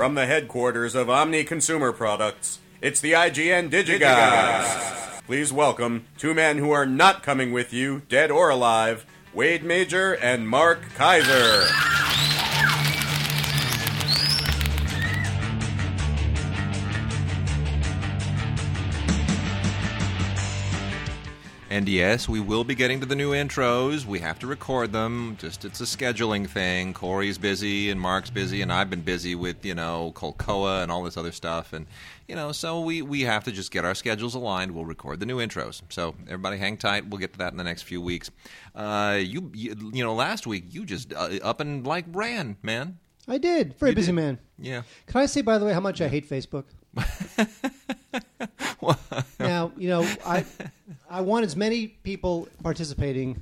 From the headquarters of Omni Consumer Products, it's the IGN DigiGods. Please welcome two men who are not coming with you, dead or alive, Wade Major and Mark Kaiser. Yes, we will be getting to the new intros. We have to record them. Just it's a scheduling thing. Corey's busy and Mark's busy, and I've been busy with you know Colcoa and all this other stuff, and you know so we we have to just get our schedules aligned. We'll record the new intros. So everybody, hang tight. We'll get to that in the next few weeks. Uh, you, you you know last week you just uh, up and like ran, man. I did. Very You busy did. man. Yeah. Can I say, by the way, how much I hate Facebook? now, you know, I I want as many people participating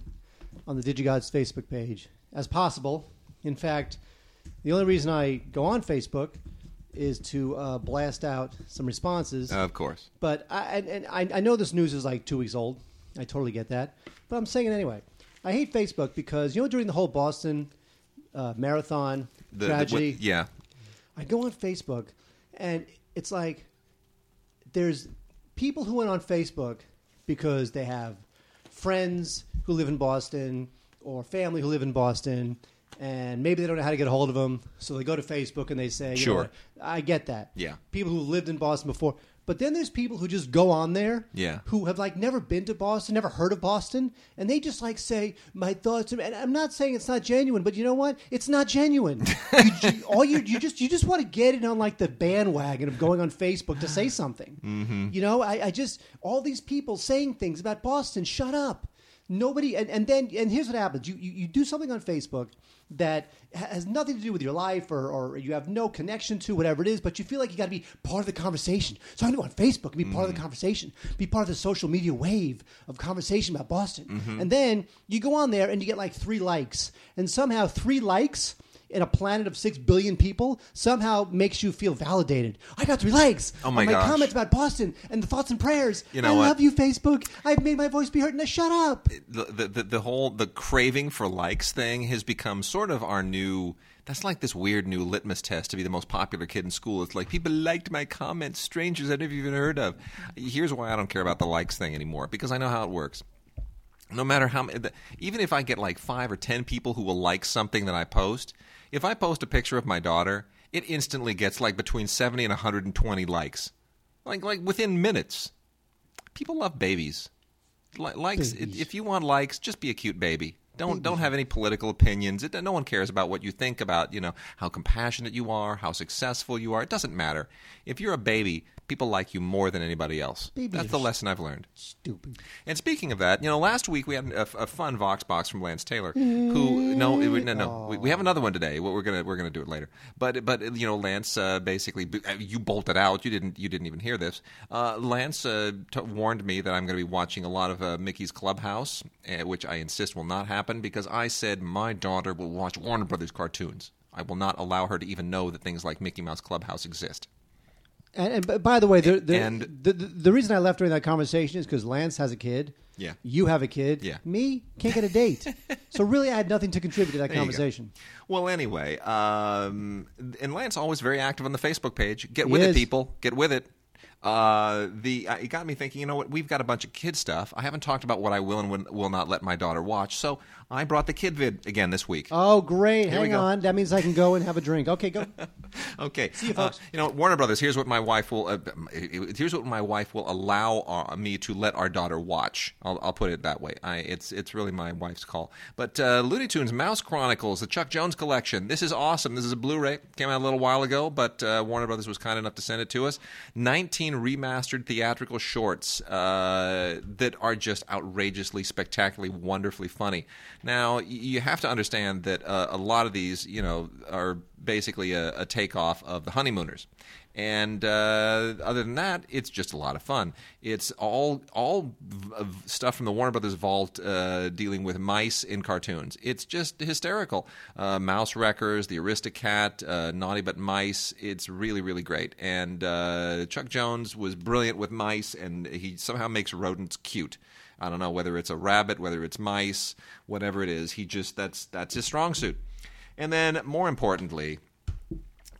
on the DigiGods Facebook page as possible. In fact, the only reason I go on Facebook is to uh, blast out some responses. Of course. But I, and, and I, I know this news is like two weeks old. I totally get that. But I'm saying it anyway. I hate Facebook because, you know, during the whole Boston uh, marathon The- the- tragedy, yeah. I go on Facebook and it's like there's people who went on Facebook because they have friends who live in Boston or family who live in Boston and maybe they don't know how to get a hold of them so they go to Facebook and they say you know Sure. what, I get that Yeah. people who lived in Boston before but then there's people who just go on there Yeah. who have like never been to Boston, never heard of Boston, and they just like say my thoughts. And I'm not saying it's not genuine, but you know what? It's not genuine. you, all you you just you just want to get in on like the bandwagon of going on Facebook to say something. Mm-hmm. You know, I, I just all these people saying things about Boston. Shut up. Nobody, and, and then and here's what happens: you, you you do something on Facebook that has nothing to do with your life, or, or you have no connection to whatever it is, but you feel like you got to be part of the conversation. So I'm going to go on Facebook and be part of the mm. conversation, be part of the social media wave of conversation about Boston, mm-hmm. and then you go on there and you get like three likes, and somehow three likes. In a planet of six billion people, somehow makes you feel validated. I got three likes. Oh my on my gosh. comments about Boston and the thoughts and prayers. You know I what? love you, Facebook. I've made my voice be heard. Now shut up. the, the the the whole the craving for likes thing has become sort of our new that's like this weird new litmus test to be the most popular kid in school. It's like people liked my comments, strangers I've never even heard of. Here's why I don't care about the likes thing anymore because I know how it works. No matter how even if I get like five or ten people who will like something that I post, if I post a picture of my daughter, it instantly gets like between seventy and one hundred and twenty likes, like like within minutes. People love babies. Li- likes Babies. if you want likes, just be a cute baby. Don't don't have any political opinions. It, no one cares about what you think about you know how compassionate you are, how successful you are. It doesn't matter. If you're a baby, people like you more than anybody else. Babies That's the lesson I've learned. Stupid. And speaking of that, you know, last week we had a, a fun Vox box from Lance Taylor, who no, it- no, no, we, we have another one today. What We're gonna we're gonna do it later. But but you know, Lance uh, basically uh, you bolted out. You didn't you didn't even hear this. Uh, Lance uh, t- warned me that I'm going to be watching a lot of uh, Mickey's Clubhouse, uh, which I insist will not happen because I said my daughter will watch Warner Brothers cartoons. I will not allow her to even know that things like Mickey Mouse Clubhouse exist. And, and by the way, the, the, And- the, the, the reason I left during that conversation is because Lance has a kid. Yeah. You have a kid. Yeah. Me can't get a date. so really, I had nothing to contribute to that There conversation. Well, anyway, um, and Lance always very active on the Facebook page. Get He with is. it, people. Get with it. Uh, the uh, it got me thinking. You know what? We've got a bunch of kid stuff. I haven't talked about what I will and will- not let my daughter watch. So I brought the kid vid again this week. Oh, great! Here Hang on. That means I can go and have a drink. Okay, go. Okay. See you, folks. Uh, you know, Warner Brothers. Here's what my wife will. Uh, here's what my wife will allow uh, me to let our daughter watch. I'll, I'll put it that way. I, it's it's really my wife's call. But uh, Looney Tunes Mouse Chronicles, the Chuck Jones collection. This is awesome. This is a Blu-ray. Came out a little while ago, but uh, Warner Brothers was kind enough to send it to us. 19 remastered theatrical shorts uh, that are just outrageously, spectacularly, wonderfully funny. Now, you have to understand that uh, a lot of these, you know, are basically a, a takeoff of the Honeymooners. And uh, other than that, it's just a lot of fun. It's all all stuff from the Warner Brothers vault uh, dealing with mice in cartoons. It's just hysterical. Uh, Mouse Wreckers, the Aristocat, uh, Naughty But Mice. It's really really great. And uh, Chuck Jones was brilliant with mice, and he somehow makes rodents cute. I don't know whether it's a rabbit, whether it's mice, whatever it is. He just that's that's his strong suit. And then more importantly,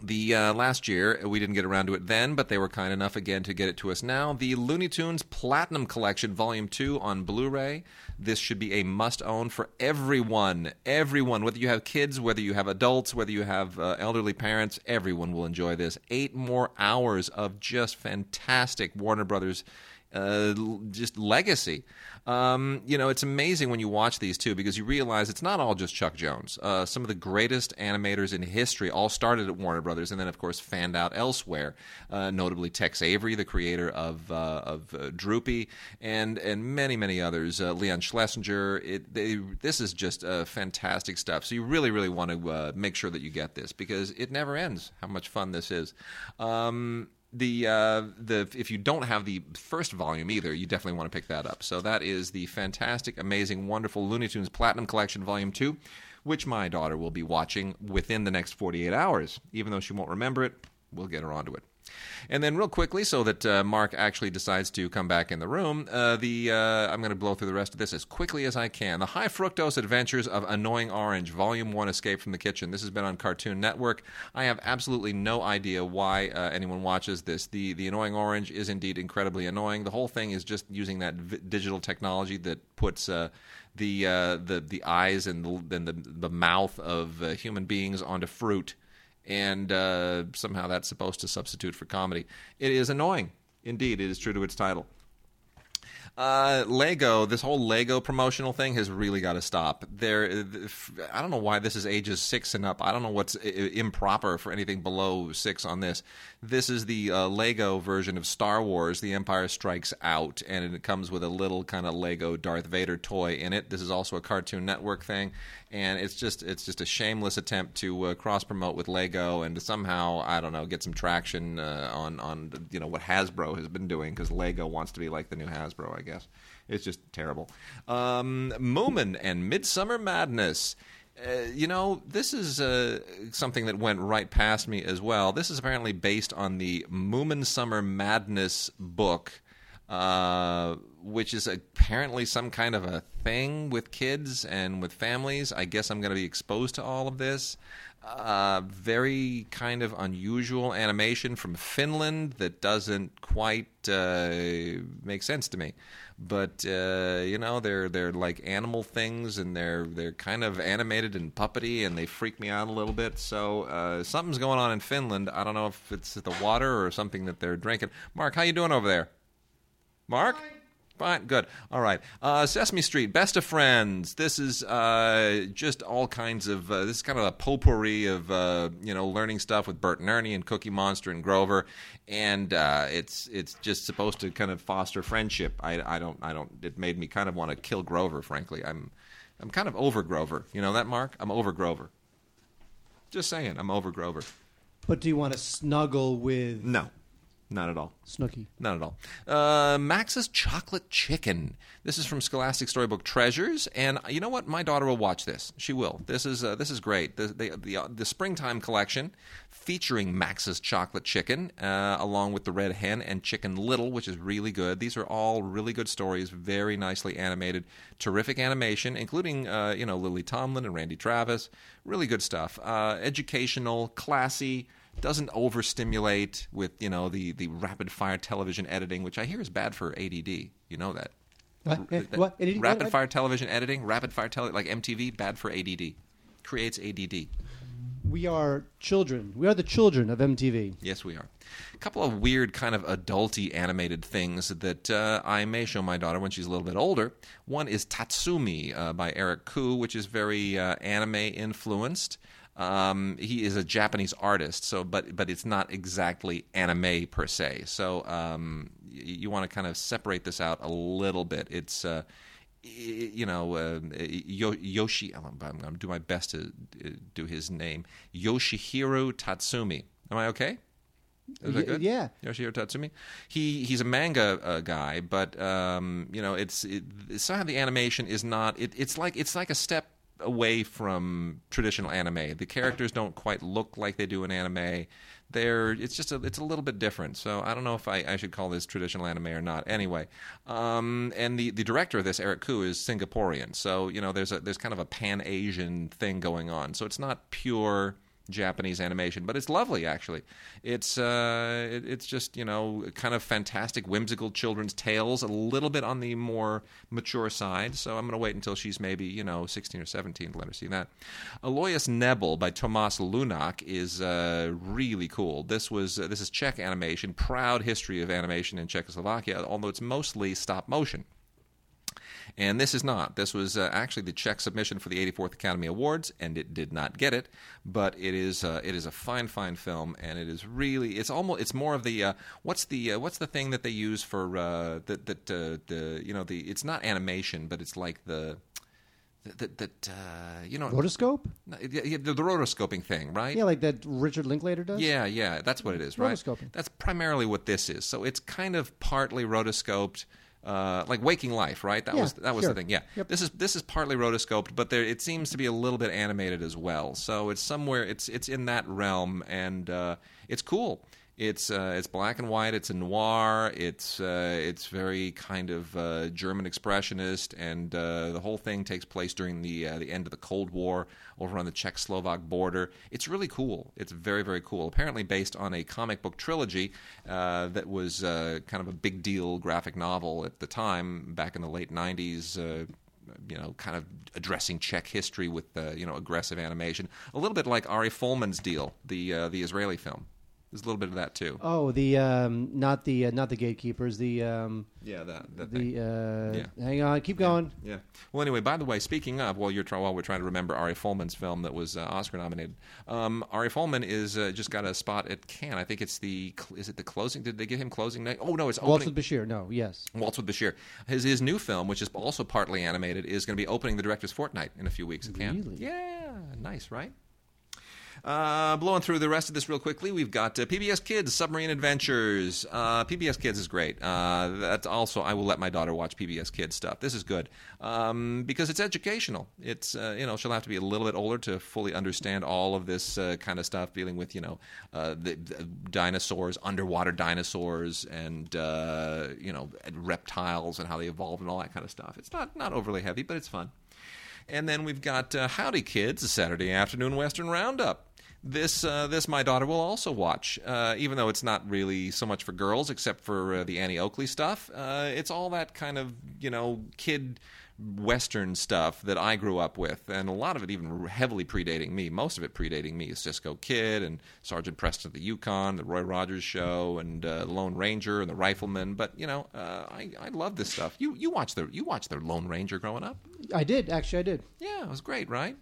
The uh, last year we didn't get around to it then, but they were kind enough again to get it to us now. The Looney Tunes Platinum Collection Volume Two on Blu-ray. This should be a must-own for everyone. Everyone, whether you have kids, whether you have adults, whether you have uh, elderly parents, everyone will enjoy this. Eight more hours of just fantastic Warner Brothers uh, just legacy. Um, you know, it's amazing when you watch these two because you realize it's not all just Chuck Jones. Uh, some of the greatest animators in history all started at Warner Brothers, and then of course fanned out elsewhere. Uh, notably, Tex Avery, the creator of uh, of uh, Droopy, and and many many others. Leon Schlesinger. It, they, this is just fantastic stuff. So you really really want to make sure that you get this because it never ends. How much fun this is. Um, the uh, the if you don't have the first volume either, you definitely want to pick that up. So that is the fantastic, amazing, wonderful Looney Tunes Platinum Collection Volume Two, which my daughter will be watching within the next 48 hours. Even though she won't remember it, we'll get her onto it. And then, real quickly, so that uh, Mark actually decides to come back in the room, uh, the uh, I'm going to blow through the rest of this as quickly as I can. The High Fructose Adventures of Annoying Orange, Volume One: Escape from the Kitchen. This has been on Cartoon Network. I have absolutely no idea why uh, anyone watches this. the The Annoying Orange is indeed incredibly annoying. The whole thing is just using that v- digital technology that puts uh, the uh, the the eyes and the and the, the mouth of human beings onto fruit and uh, somehow that's supposed to substitute for comedy. It is annoying. Indeed, it is true to its title. Uh, Lego, this whole Lego promotional thing has really got to stop. There, I don't know why this is ages six and up. I don't know what's improper for anything below six on this. This is the uh, Lego version of Star Wars: The Empire Strikes Out, and it comes with a little kind of Lego Darth Vader toy in it. This is also a Cartoon Network thing, and it's just it's just a shameless attempt to uh, cross promote with Lego and to somehow I don't know get some traction uh, on on you know what Hasbro has been doing because Lego wants to be like the new Hasbro, I guess. It's just terrible. Um, Moomin and Midsummer Madness. Uh, you know, this is uh, something that went right past me as well. This is apparently based on the Moomin Summer Madness book uh, which is apparently some kind of a thing with kids and with families. I guess I'm going to be exposed to all of this. Uh, very kind of unusual animation from Finland that doesn't quite uh, make sense to me. But uh, you know, they're they're like animal things, and they're they're kind of animated and puppety, and they freak me out a little bit. So uh, something's going on in Finland. I don't know if it's the water or something that they're drinking. Mark, how you doing over there? Mark? Fine. Fine, good. All right. Uh, Sesame Street, Best of Friends. This is uh, just all kinds of. Uh, this is kind of a potpourri of uh, you know learning stuff with Bert and Ernie and Cookie Monster and Grover, and uh, it's it's just supposed to kind of foster friendship. I, I don't I don't. It made me kind of want to kill Grover. Frankly, I'm I'm kind of over Grover. You know that, Mark? I'm over Grover. Just saying, I'm over Grover. But do you want to snuggle with? No. Not at all. Snooky. Not at all. Uh, Max's Chocolate Chicken. This is from Scholastic Storybook Treasures, and you know what? My daughter will watch this. She will. This is uh, this is great. The the, the, uh, the springtime collection featuring Max's Chocolate Chicken, uh, along with the Red Hen and Chicken Little, which is really good. These are all really good stories, very nicely animated, terrific animation, including uh, you know Lily Tomlin and Randy Travis. Really good stuff. Uh, educational, classy doesn't overstimulate with you know the the rapid fire television editing, which I hear is bad for ADD. You know that. What? what? Rapid what? fire television editing, rapid fire tele like MTV, bad for ADD. Creates ADD. We are children. We are the children of MTV. Yes, we are. A couple of weird, kind of adulty animated things that uh, I may show my daughter when she's a little bit older. One is Tatsumi uh, by Eric Khoo, which is very uh, anime influenced. Um, he is a Japanese artist, so but but it's not exactly anime per se. So um, you, you want to kind of separate this out a little bit. It's uh, you know uh, Yoshi. I'm, I'm going to do my best to uh, do his name. Yoshihiro Tatsumi. Am I okay? Is that good? Yeah. Yoshihiro Tatsumi. He he's a manga uh, guy, but um, you know it's it, somehow the animation is not. It, it's like it's like a step away from traditional anime. The characters don't quite look like they do in anime. They're it's just a, it's a little bit different. So I don't know if I, I should call this traditional anime or not. Anyway, um, and the, the director of this, Eric Khoo, is Singaporean. So you know there's a there's kind of a Pan Asian thing going on. So it's not pure Japanese animation, but it's lovely actually. It's uh, it, it's just you know kind of fantastic, whimsical children's tales, a little bit on the more mature side. So I'm going to wait until she's maybe you know 16 or 17 to let her see that. Alois Nebel by Tomas Lunak is uh, really cool. This was uh, this is Czech animation, proud history of animation in Czechoslovakia, although it's mostly stop motion. And this is not. This was uh, actually the Czech submission for the 84th Academy Awards, and it did not get it. But it is uh, it is a fine, fine film, and it is really it's almost it's more of the uh, what's the uh, what's the thing that they use for uh, that that uh, the you know the it's not animation, but it's like the that that uh, you know Rotoscope? No, yeah, yeah, the, the rotoscoping thing, right? Yeah, like that Richard Linklater does. Yeah, yeah, that's what it is, right? Rotoscoping. That's primarily what this is. So it's kind of partly rotoscoped, uh, like Waking Life, right? That Yeah, was that was sure. the thing. Yeah, Yep. this is this is partly rotoscoped, but there it seems to be a little bit animated as well. So it's somewhere it's it's in that realm, and uh, it's cool. It's uh, it's black and white. It's a noir. It's uh, it's very kind of uh, German expressionist, and uh, the whole thing takes place during the uh, the end of the Cold War over on the Czech-Slovak border. It's really cool. It's very very cool. Apparently based on a comic book trilogy uh, that was kind of a big deal graphic novel at the time back in the late '90s. Uh, you know, kind of addressing Czech history with uh, you know aggressive animation, a little bit like Ari Folman's deal, the uh, the Israeli film. There's a little bit of that too. Oh, the um, not the uh, not the gatekeepers. The um, Yeah, that that thing. the uh, Yeah. hang on, keep going. Yeah. Well, anyway, by the way, speaking of, while you're try- while we're trying to remember Ari Folman's film that was uh, Oscar nominated, um, Ari Folman is uh, just got a spot at Cannes. I think it's the cl- is it the closing? Did they give him closing night? Oh no, it's Waltz opening. with Bashir. No, yes. Waltz with Bashir. His his new film, which is also partly animated, is going to be opening the director's fortnight in a few weeks at Cannes. Really? Yeah, nice, right? Uh, blowing through the rest of this real quickly, we've got uh, PBS Kids Submarine Adventures. Uh, PBS Kids is great. Uh, that's also I will let my daughter watch PBS Kids stuff. This is good um, because it's educational. It's uh, you know she'll have to be a little bit older to fully understand all of this uh, kind of stuff, dealing with you know the, the dinosaurs, underwater dinosaurs, and you know reptiles and how they evolved and all that kind of stuff. It's not not overly heavy, but it's fun. And then we've got Howdy Kids, a Saturday afternoon Western Roundup. This uh, this my daughter will also watch, uh, even though it's not really so much for girls, except for uh, the Annie Oakley stuff. Uh, it's all that kind of you know kid Western stuff that I grew up with, and a lot of it even heavily predating me. Most of it predating me. is Cisco Kid and Sergeant Preston of the Yukon, the Roy Rogers Show, and uh, the Lone Ranger and the Rifleman. But you know, uh, I I love this stuff. You you watch the you watched the Lone Ranger growing up. I did actually. I did. Yeah, it was great, right?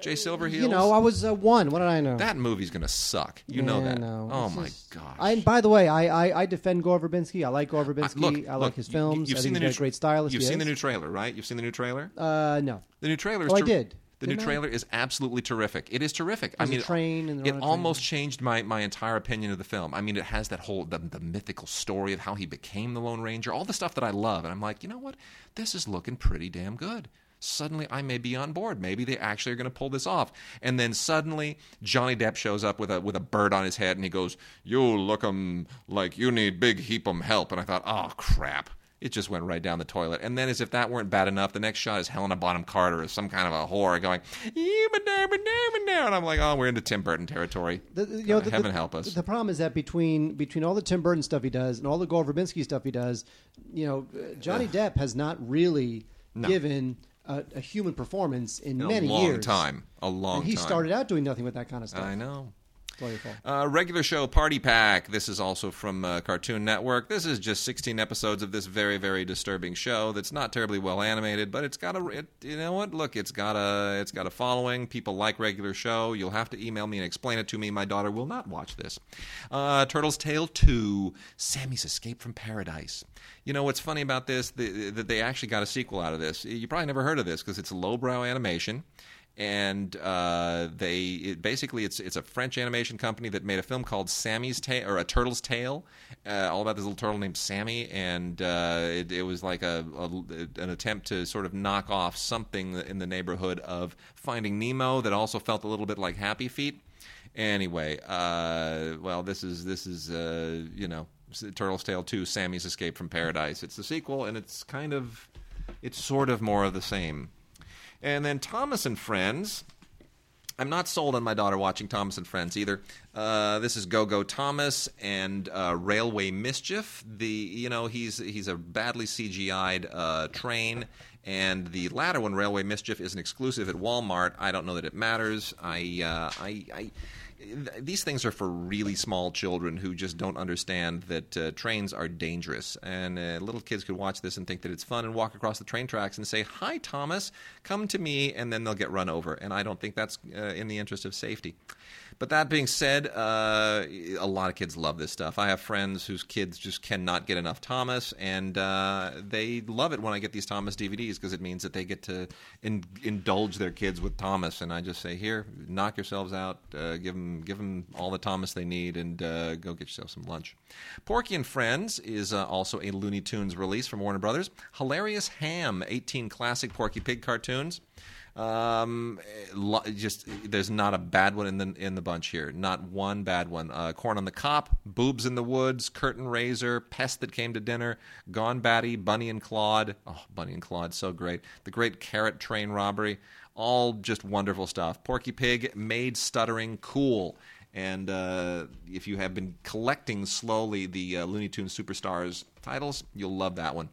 Jay Silverheels. You know, I was uh, one. What did I know? that movie's gonna suck. You know Yeah, that. no. Oh It's my just- gosh. I, and by the way, I, I, I defend Gore Verbinski. I like Gore Verbinski. look, I like his you- films. You've I seen think the he's new got a great stylist. You've he seen the is. new trailer, right? You've seen the new trailer. Uh, no. The new trailer is. Oh, I did. The new Didn't I? trailer is absolutely terrific. It is terrific. I There's a mean, train and they're it a train. almost changed my, my entire opinion of the film. I mean, it has that whole the, the mythical story of how he became the Lone Ranger, all the stuff that I love, and I'm like, you know what? This is looking pretty damn good. Suddenly, I may be on board. Maybe they actually are going to pull this off. And then suddenly, Johnny Depp shows up with a with a bird on his head, and he goes, "You look 'em like you need big heap 'em help." And I thought, oh crap. It just went right down the toilet. And then, as if that weren't bad enough, the next shot is Helena Bonham Carter as some kind of a whore going, "You but now, but now, but now," and I'm like, oh, we're into Tim Burton territory. The, you know, God, the, heaven the- help us. The problem is that between between all the Tim Burton stuff he does and all the Gore Verbinski stuff he does, you know, uh, Johnny Depp has not really No. given a, a human performance in, In many a long years. time. A long And he time. started out doing nothing with that kind of stuff. I know. Uh, regular show Party Pack. This is also from uh, Cartoon Network. This is just 16 episodes of this very, very disturbing show. That's not terribly well animated, but it's got a. It, you know what? Look, it's got a. It's got a following. People like regular show. You'll have to email me and explain it to me. My daughter will not watch this. Uh, Turtles Tale 2: Sammy's Escape from Paradise. You know what's funny about this? That they actually got a sequel out of this. You probably never heard of this because it's lowbrow animation and uh, they it, basically it's it's a French animation company that made a film called Sammy's Tale or a Turtle's Tale, uh, all about this little turtle named Sammy, and uh, it, it was like a, a an attempt to sort of knock off something in the neighborhood of Finding Nemo that also felt a little bit like Happy Feet. Anyway, uh, well, this is this is uh, you know Turtle's Tale Two: Sammy's Escape from Paradise. It's the sequel, and it's kind of it's sort of more of the same. And then Thomas and Friends I'm not sold on my daughter watching Thomas and Friends either. Uh, this is Go Go Thomas and uh, Railway Mischief. The you know he's he's a badly CGI'd uh, train, and the latter one, Railway Mischief, is an exclusive at Walmart. I don't know that it matters. I uh, I. I these things are for really small children who just don't understand that uh, trains are dangerous. And uh, little kids could watch this and think that it's fun and walk across the train tracks and say, Hi, Thomas, come to me, and then they'll get run over. And I don't think that's uh, in the interest of safety. But that being said, uh, a lot of kids love this stuff. I have friends whose kids just cannot get enough Thomas, and uh, they love it when I get these Thomas DVDs because it means that they get to in- indulge their kids with Thomas. And I just say, here, knock yourselves out, uh, give them give them all the Thomas they need, and uh, go get yourself some lunch. Porky and Friends is uh, also a Looney Tunes release from Warner Brothers. Hilarious Ham, 18 classic Porky Pig cartoons. Um, just there's not a bad one in the in the bunch here. Not one bad one. Uh, Corn on the Cop, Boobs in the Woods, Curtain Raiser, Pest That Came to Dinner, Gone Batty, Bunny and Claude. Oh, Bunny and Claude, so great. The Great Carrot Train Robbery. All just wonderful stuff. Porky Pig, Made Stuttering Cool. And uh, if you have been collecting slowly the uh, Looney Tunes Superstars titles, you'll love that one.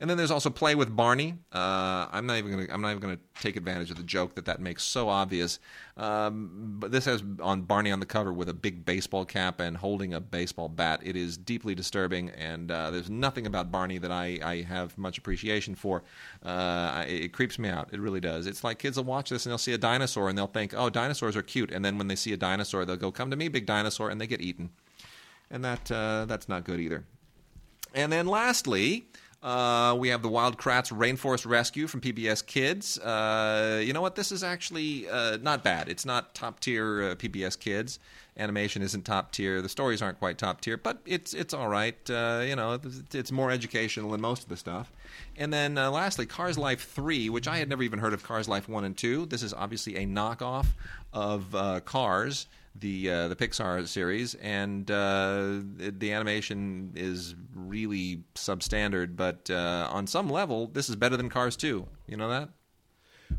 And then there's also Play with Barney. Uh, I'm not even gonna I'm not even gonna take advantage of the joke that that makes so obvious. Um, but this has on Barney on the cover with a big baseball cap and holding a baseball bat. It is deeply disturbing, and uh, there's nothing about Barney that I, I have much appreciation for. Uh, it, it creeps me out. It really does. It's like kids will watch this and they'll see a dinosaur and they'll think, oh, dinosaurs are cute, and then when they see a dinosaur, they'll go, come to me, big dinosaur, and they get eaten. And that uh, that's not good either. And then lastly, uh, we have the Wild Kratts Rainforest Rescue from PBS Kids. Uh, you know what? This is actually uh, not bad. It's not top tier uh, PBS Kids. Animation isn't top tier. The stories aren't quite top tier, but it's it's all right. Uh, you know, it's, more educational than most of the stuff. And then lastly, Cars Life Three, which I had never even heard of Cars Life One and Two. This is obviously a knockoff of Cars the uh, the Pixar series, and uh, the animation is really substandard. But uh, on some level, this is better than Cars 2. You know that?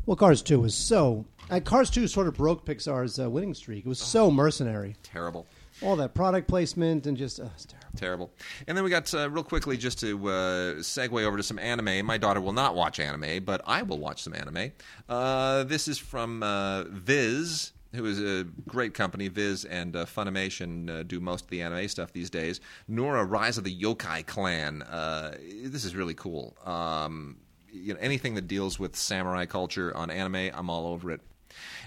Well, Cars 2 was so. Uh, Cars 2 sort of broke Pixar's uh, winning streak. It was so mercenary. Terrible. All that product placement and just, oh, it's terrible. Terrible. And then we got, uh, real quickly, just to segue over to some anime. My daughter will not watch anime, but I will watch some anime. this is from Viz who is a great company. Viz and uh, Funimation uh, do most of the anime stuff these days. Nura, Rise of the Yokai Clan. Uh, this is really cool. Um, you know, anything that deals with samurai culture on anime, I'm all over it.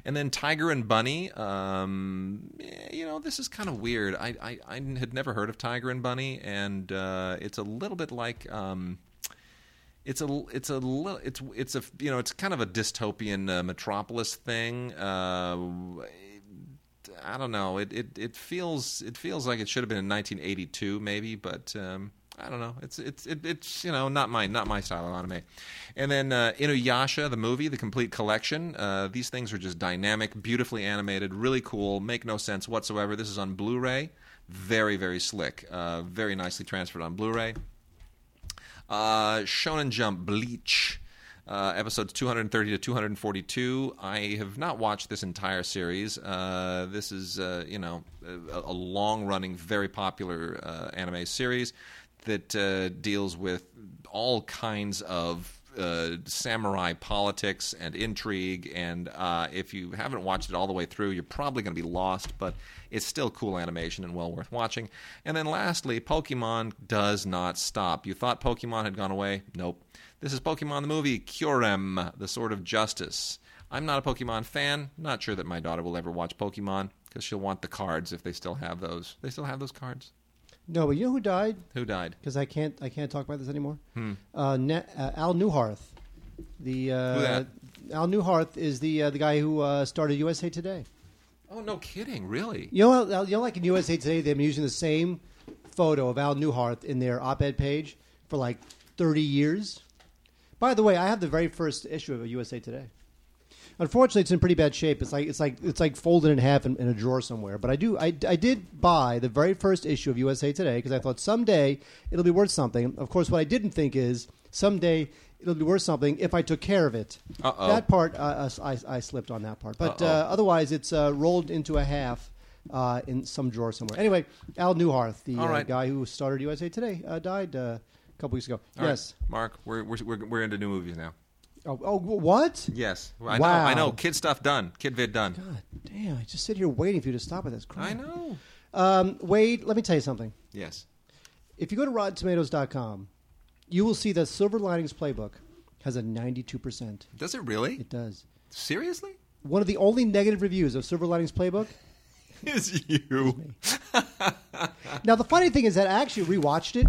And then Tiger and Bunny. Um, you know, this is kind of weird. I, I, I had never heard of Tiger and Bunny, and uh, it's a little bit like. Um, it's a it's a it's it's a you know it's kind of a dystopian uh, metropolis thing. Uh, I don't know. It, it it feels it feels like it should have been in 1982 maybe, but um, I don't know. It's it's it, it's you know not my not my style of anime. And then uh, Inuyasha the movie, the complete collection. Uh, these things are just dynamic, beautifully animated, really cool. Make no sense whatsoever. This is on Blu-ray. Very very slick. Uh, very nicely transferred on Blu-ray. Uh, Shonen Jump Bleach. Uh, episodes 230 to 242. I have not watched this entire series. Uh, this is, uh, you know, a, a long running, very popular uh, anime series that uh, deals with all kinds of uh, samurai politics and intrigue. And uh, if you haven't watched it all the way through, you're probably going to be lost, but it's still cool animation and well worth watching. And then lastly, Pokemon does not stop. You thought Pokemon had gone away? Nope. This is Pokemon the movie, Kyurem, the Sword of Justice. I'm not a Pokemon fan. Not sure that my daughter will ever watch Pokemon because she'll want the cards if they still have those. They still have those cards. No, but you know who died? Who died? Because I can't I can't talk about this anymore. Hmm. Uh, ne- uh, Al Neuharth. The uh, Who that? Al Neuharth is the uh, the guy who uh, started USA Today. Oh, no kidding! Really? You know, you know, like in USA Today, they've been using the same photo of Al Neuharth in their op-ed page for like thirty years. By the way, I have the very first issue of USA Today. Unfortunately, it's in pretty bad shape. It's like it's like it's like folded in half in, in a drawer somewhere. But I do I, I did buy the very first issue of USA Today because I thought someday it'll be worth something. Of course, what I didn't think is someday it'll be worth something if I took care of it. Uh-oh. That part, uh, I, I slipped on that part. But uh, otherwise, it's uh, rolled into a half uh, in some drawer somewhere. Anyway, Al Neuharth, the All uh, guy who started USA Today, uh, died uh, a couple weeks ago. All right, yes. Mark, we're, we're we're we're into new movies now. Oh, oh, what? Yes, I Wow. know. I know. Kid stuff done. Kid vid done. God damn! I just sit here waiting for you to stop with this. Crap. I know. Um, Wade, let me tell you something. Yes. If you go to RottenTomatoes.com, you will see that Silver Linings Playbook has a 92%. Does it really? It does. Seriously? One of the only negative reviews of Silver Linings Playbook. Is you? Now, the funny thing is that I actually rewatched it,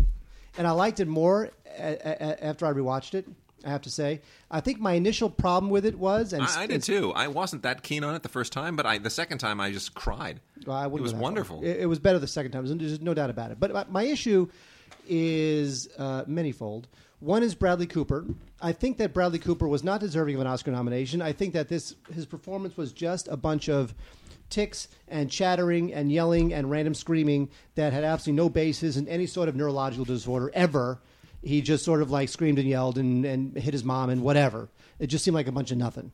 and I liked it more a- a- after I rewatched it. I have to say, I think my initial problem with it was, and I, I did too. I wasn't that keen on it the first time, but I the second time I just cried. Well, I it was go that far. wonderful. It, it was better the second time. There's no doubt about it. But my, my issue is uh, manyfold. One is Bradley Cooper. I think that Bradley Cooper was not deserving of an Oscar nomination. I think that this his performance was just a bunch of tics and chattering and yelling and random screaming that had absolutely no basis in any sort of neurological disorder ever. He just sort of like screamed and yelled and, and hit his mom and whatever. It just seemed like a bunch of nothing.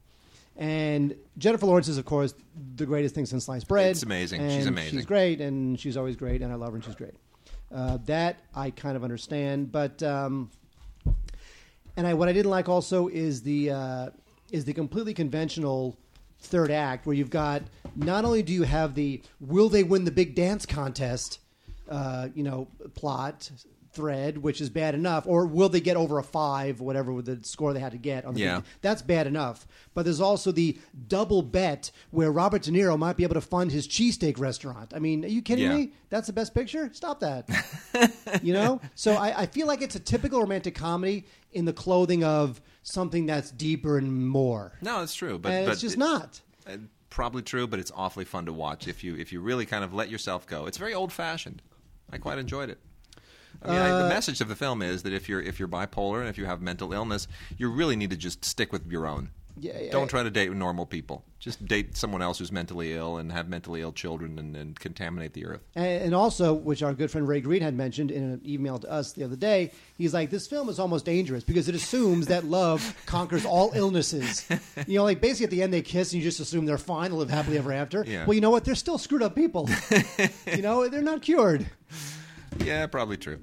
And Jennifer Lawrence is, of course, the greatest thing since sliced bread. It's amazing. She's amazing. She's great, and she's always great, and I love her, and she's great. Uh, that I kind of understand, but um, and I what I didn't like also is the uh, is the completely conventional third act where you've got not only do you have the will they win the big dance contest, uh, you know, plot thread, which is bad enough, or will they get over a five, whatever the score they had to get on the Yeah. that's bad enough. But there's also the double bet where Robert De Niro might be able to fund his cheesesteak restaurant. I mean, are you kidding Yeah. me? That's the best picture? Stop that. you know? So I, I feel like it's a typical romantic comedy in the clothing of something that's deeper and more. no, it's true, but but it's just it- not. uh, probably true, but it's awfully fun to watch if you if you really kind of let yourself go. It's very old fashioned. I quite enjoyed it. I mean, the Uh, message of the film is that if you're if you're bipolar and if you have mental illness, you really need to just stick with your own. Yeah, yeah, Don't try to date normal people. Just date someone else who's mentally ill and have mentally ill children and, and contaminate the earth. And, and also, which our good friend Ray Green had mentioned in an email to us the other day, he's like, this film is almost dangerous because it assumes that love conquers all illnesses. You know, like basically at the end they kiss and you just assume they're fine, they'll live happily ever after. Yeah. Well, you know what? They're still screwed up people. you know, they're not cured. Yeah, probably true.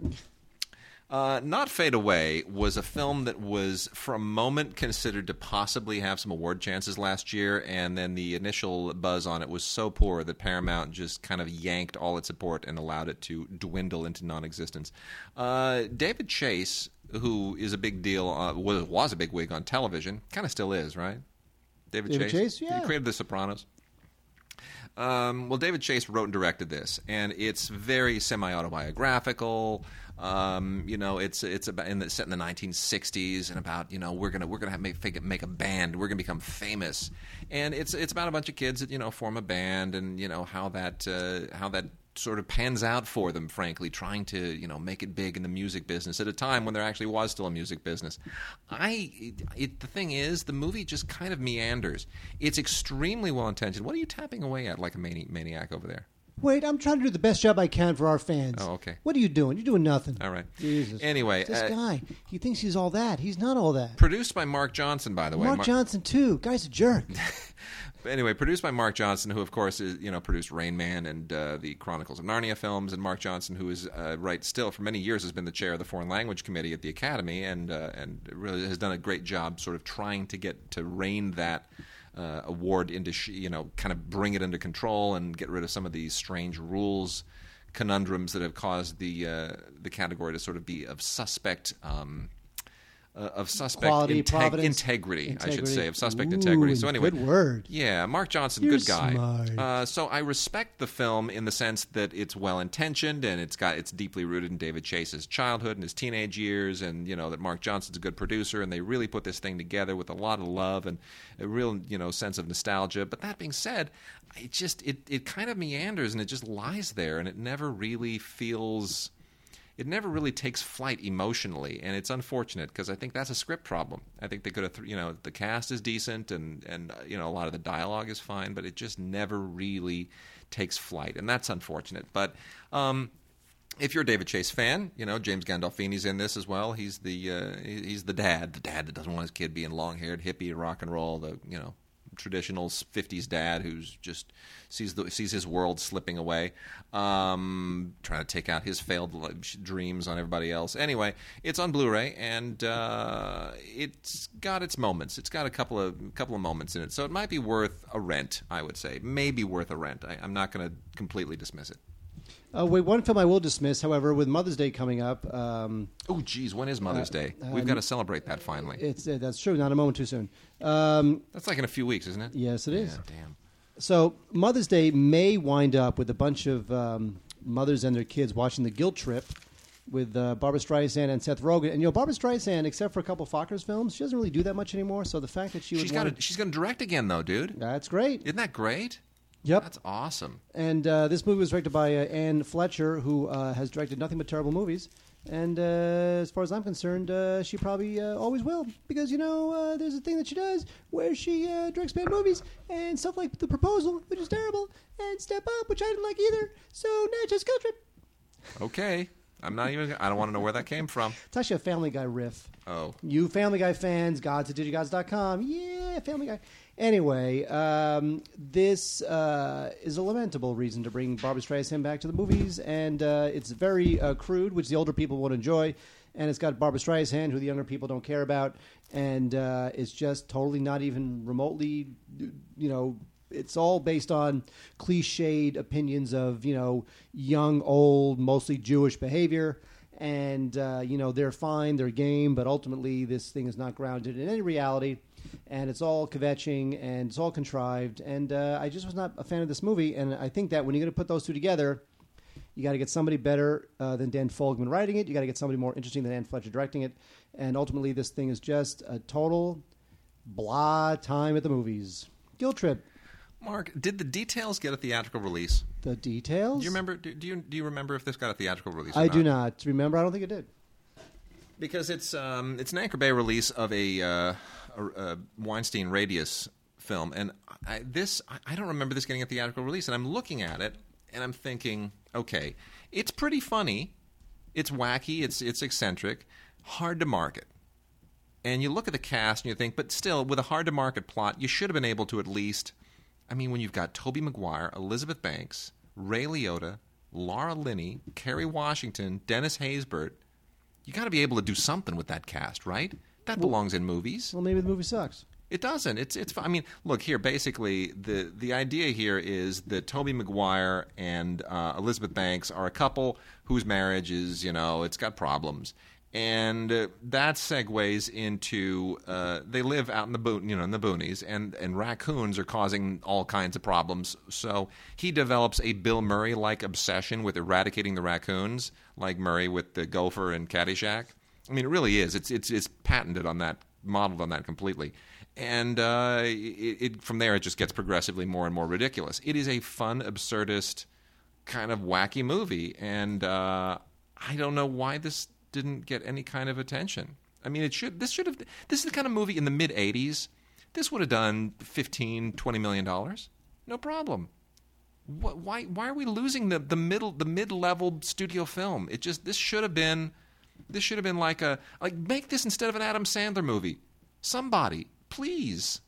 Uh, Not Fade Away was a film that was, for a moment, considered to possibly have some award chances last year, and then the initial buzz on it was so poor that Paramount just kind of yanked all its support and allowed it to dwindle into non existence. Uh, David Chase, who is a big deal, uh, was, was a big wig on television, kind of still is, right? David, David Chase, yeah. He created The Sopranos. Um, well, David Chase wrote and directed this, and it's very semi-autobiographical. Um, you know, it's it's about in the, set in the 1960s, and about you know we're gonna we're gonna have make make- a band, we're gonna become famous, and it's it's about a bunch of kids that you know form a band, and you know how that uh, how that sort of pans out for them. Frankly, trying to you know make it big in the music business at a time when there actually was still a music business. I it, it, the thing is, the movie just kind of meanders. It's extremely well intentioned. What are you tapping away at like a mani- maniac over there? Wait, I'm trying to do the best job I can for our fans. Oh, okay. What are you doing? You're doing nothing. All right. Jesus. Anyway, this uh, guy, he thinks he's all that. He's not all that. Produced by Mark Johnson, by the way. Mark Mar- Johnson too. Guy's a jerk. anyway, produced by Mark Johnson, who of course is you know produced Rain Man and uh, the Chronicles of Narnia films, and Mark Johnson, who is uh, right still for many years has been the chair of the Foreign Language Committee at the Academy, and uh, and really has done a great job, sort of trying to get to rein that. Uh, award into you know kind of bring it under control and get rid of some of these strange rules conundrums that have caused the uh, the category to sort of be of suspect um, uh, of suspect Quality, integ- providence, integrity, I should say, of suspect Ooh, integrity. So anyway, good word. Yeah, Mark Johnson, You're good guy. Uh, so I respect the film in the sense that it's well intentioned and it's got it's deeply rooted in David Chase's childhood and his teenage years, and you know that Mark Johnson's a good producer, and they really put this thing together with a lot of love and a real you know sense of nostalgia. But that being said, it just it it kind of meanders and it just lies there, and it never really feels it never really takes flight emotionally, and it's unfortunate because I think that's a script problem. I think they could have, th- you know, the cast is decent and and uh, you know a lot of the dialogue is fine, but it just never really takes flight, and that's unfortunate. But um, if you're a David Chase fan, you know James Gandolfini's in this as well. He's the uh, he's the dad, the dad that doesn't want his kid being long haired, hippie, rock and roll. The you know traditional '50s dad who's just sees the sees his world slipping away, um, trying to take out his failed dreams on everybody else. Anyway, it's on Blu-ray and uh, it's got its moments. It's got a couple of couple of moments in it, so it might be worth a rent. I would say maybe worth a rent. I, I'm not going to completely dismiss it. Uh, wait, one film I will dismiss, however, with Mother's Day coming up, um, Oh, geez, when is Mother's Day? We've got to celebrate that finally. it's uh, that's true. Not a moment too soon. Um, That's like in a few weeks, isn't it? yes, it is. Yeah, damn. So Mother's Day may wind up with a bunch of um, mothers and their kids watching The Guilt Trip with uh, Barbra Streisand and Seth Rogen. And you know, Barbra Streisand, except for a couple Fockers films, she doesn't really do that much anymore. So the fact that she She's got. To, she's going to direct again, though, dude. that's great. Isn't that great? Yep. That's awesome. And uh, this movie was directed by uh, Anne Fletcher, who uh, has directed nothing but terrible movies. And uh, as far as I'm concerned, uh, she probably uh, always will, because you know uh, there's a thing that she does where she uh, directs bad movies and stuff like The Proposal, which is terrible, and Step Up, which I didn't like either. So now just Guilt Trip. Okay. I'm not even. I don't want to know where that came from. It's actually a Family Guy riff. Oh, You Family Guy fans, gods at digigods.com. Yeah, Family Guy. Anyway, um, this uh, is a lamentable reason to bring Barbra Streisand back to the movies, and uh, it's very uh, crude, which the older people won't enjoy. And it's got Barbra Streisand, who the younger people don't care about, and uh, it's just totally not even remotely, you know. It's all based on cliched opinions of you know young, old, mostly Jewish behavior and uh, you know they're fine, they're game, but ultimately this thing is not grounded in any reality, and it's all kvetching and it's all contrived. And uh, I just was not a fan of this movie, and I think that when you're going to put those two together, you got to get somebody better uh, than Dan Fogelman writing it. You got to get somebody more interesting than Anne Fletcher directing it, and ultimately this thing is just a total blah time at the movies. Guilt trip. Mark, did the details get a theatrical release? The details. Do you remember? Do, do you do you remember if this got a theatrical release? I do not remember. I don't think it did. because it's um, it's an Anchor Bay release of a, uh, a, Weinstein Radius film, and I, this I don't remember this getting a theatrical release. And I'm looking at it, and I'm thinking, okay, it's pretty funny, it's wacky, it's it's eccentric, hard to market. And you look at the cast and you think, but still, with a hard to market plot, you should have been able to at least. I mean, when you've got Tobey Maguire, Elizabeth Banks, Ray Liotta, Laura Linney, Kerry Washington, Dennis Haysbert, you got to be able to do something with that cast, right? That belongs in movies. Well, maybe the movie sucks. It doesn't. It's it's. I mean, look here. Basically, the the idea here is that Tobey Maguire and uh, Elizabeth Banks are a couple whose marriage is, you know, it's got problems, and uh, that segues into uh, they live out in the boon, you know, in the boonies, and and raccoons are causing all kinds of problems. So he develops a Bill Murray like obsession with eradicating the raccoons, like Murray with the gopher and Caddyshack. I mean, it really is. It's it's it's patented on that, modeled on that completely, and uh, it, it from there it just gets progressively more and more ridiculous. It is a fun, absurdist, kind of wacky movie, and uh, I don't know why this didn't get any kind of attention. I mean, it should. This should have. This is the kind of movie in the mid '80s. This would have done 15, 20 million dollars, no problem. Why why are we losing the the middle the mid level studio film? It just this should have been this should have been like a like make this instead of an Adam Sandler movie. Somebody, please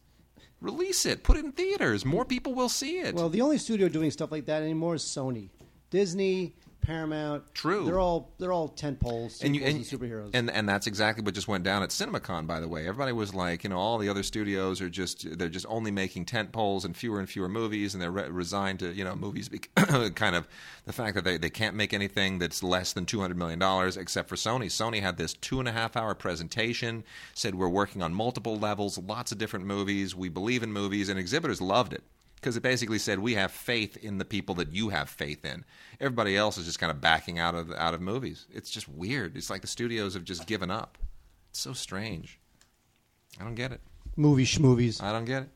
release it. Put it in theaters. More people will see it. Well, the only studio doing stuff like that anymore is Sony, Disney, Paramount. True. They're all they're all tent poles, and you and, and superheroes. and and that's exactly what just went down at CinemaCon. By the way, everybody was like, you know, all the other studios are just they're just only making tent poles and fewer and fewer movies, and they're re- resigned to you know movies. Be- kind of the fact that they they can't make anything that's less than two hundred million dollars, except for Sony. Sony had this two and a half hour presentation, said we're working on multiple levels, lots of different movies. We believe in movies, and exhibitors loved it because it basically said we have faith in the people that you have faith in. Everybody else is just kind of backing out of out of movies. It's just weird. It's like the studios have just given up. It's so strange. I don't get it. movie schmovies. I don't get it.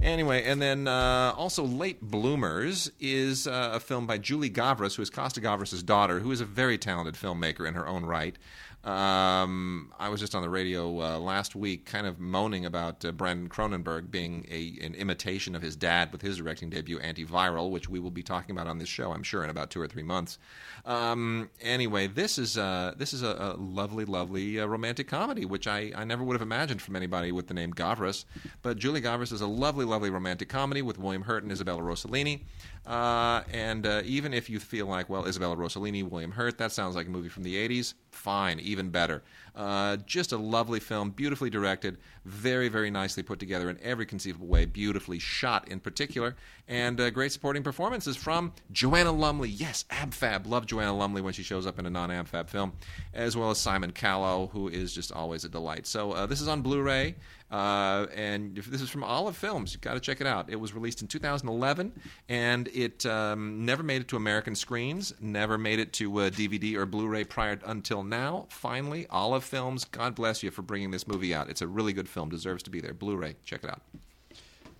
Anyway, and then uh, also Late Bloomers is uh, a film by Julie Gavras, who is Costa Gavras' daughter, who is a very talented filmmaker in her own right. Um, I was just on the radio uh, last week, kind of moaning about uh, Brandon Cronenberg being a, an imitation of his dad with his directing debut, Antiviral, which we will be talking about on this show, I'm sure, in about two or three months. Um, anyway, this is uh, this is a, a lovely, lovely uh, romantic comedy, which I, I never would have imagined from anybody with the name Gavras. But Julie Gavras is a lovely, lovely romantic comedy with William Hurt and Isabella Rossellini. Uh, and uh, even if you feel like, well, Isabella Rossellini, William Hurt, that sounds like a movie from the 80s, fine, even better. Uh, just a lovely film, beautifully directed, very, very nicely put together in every conceivable way, beautifully shot in particular, and uh, great supporting performances from Joanna Lumley. Yes, AbFab. Love Joanna Lumley when she shows up in a non AbFab film, as well as Simon Callow, who is just always a delight. So uh, this is on Blu ray. Uh, and if this is from Olive Films, you've got to check it out. It was released in 2011, and it um, never made it to American screens, never made it to uh, DVD or Blu-ray prior until now. Finally, Olive Films, God bless you for bringing this movie out. It's a really good film, deserves to be there. Blu-ray, check it out.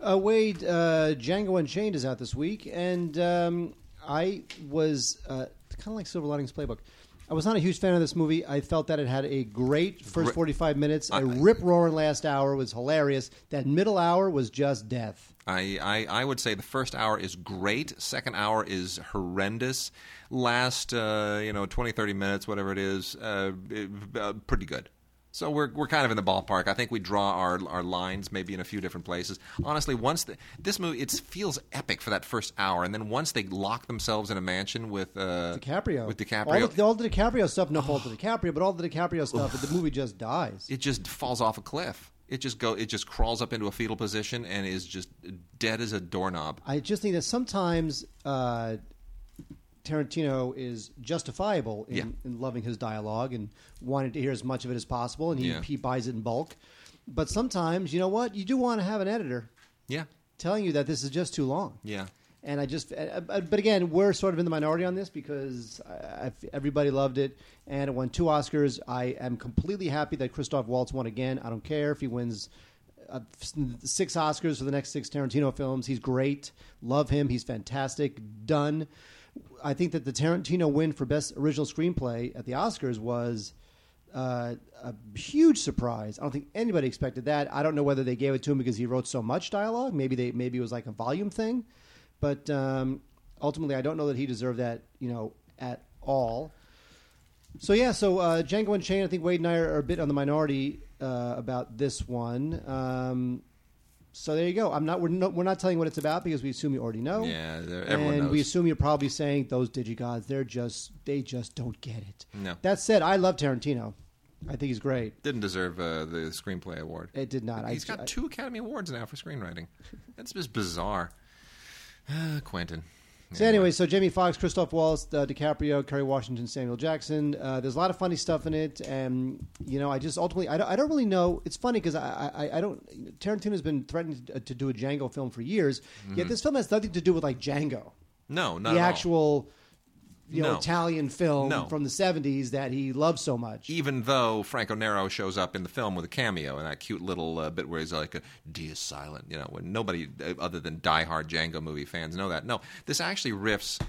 Uh, Wade, uh, Django Unchained is out this week, and um, I was uh, kind of like Silver Linings Playbook. I was not a huge fan of this movie. I felt that it had a great first 45 minutes. A rip roaring last hour was hilarious. That middle hour was just death. I, I, I would say the first hour is great. Second hour is horrendous. Last, uh, you know, 20, 30 minutes, whatever it is, uh, it- uh, pretty good. So we're, we're kind of in the ballpark. I think we draw our, our lines maybe in a few different places. Honestly, once the, this movie, it feels epic for that first hour, and then once they lock themselves in a mansion with uh, DiCaprio. with DiCaprio, All the, all the DiCaprio stuff, no fault to DiCaprio, but all the DiCaprio stuff, the movie just dies. it just falls off a cliff. It just go. It just crawls up into a fetal position and is just dead as a doorknob. I just think that sometimes uh, Tarantino is justifiable in, Yeah. in loving his dialogue and wanting to hear as much of it as possible, and he, Yeah. he buys it in bulk. But sometimes, you know what? You do want to have an editor Yeah, telling you that this is just too long. yeah. And I just, uh, uh, but again, we're sort of in the minority on this because I, I, everybody loved it, and it won two Oscars. I am completely happy that Christoph Waltz won again. I don't care if he wins uh, six Oscars for the next six Tarantino films. He's great. Love him. He's fantastic. Done. I think that the Tarantino win for best original screenplay at the Oscars was uh, a huge surprise. I don't think anybody expected that. I don't know whether they gave it to him because he wrote so much dialogue. Maybe they maybe it was like a volume thing, but um, ultimately, I don't know that he deserved that. You know, at all. So yeah, so uh, Django Unchained. I think Wade and I are, a bit on the minority uh, about this one. Um, so there you go. I'm not. We're, no, we're not telling you what it's about because we assume you already know. Yeah, everyone and knows. we assume you're probably saying those digigods. They're just. They just don't get it. No. That said, I love Tarantino. I think he's great. Didn't deserve uh, the screenplay award. It did not. He's I, got two Academy Awards now for screenwriting. That's just bizarre. Uh, Quentin. So anyway, so Jamie Foxx, Christoph Waltz, uh, DiCaprio, Kerry Washington, Samuel Jackson. Uh, there's a lot of funny stuff in it, and you know, I just ultimately, I don't, I don't really know. It's funny because I, I, I don't. Tarantino's been threatening to, to do a Django film for years, yet this film has nothing to do with like Django, no, not the at all. actual, you know, No. Italian film No. from the '70s that he loves so much. Even though Franco Nero shows up in the film with a cameo and that cute little uh, bit where he's like, "D is silent," you know, when nobody uh, other than diehard Django movie fans know that. No, this actually riffs.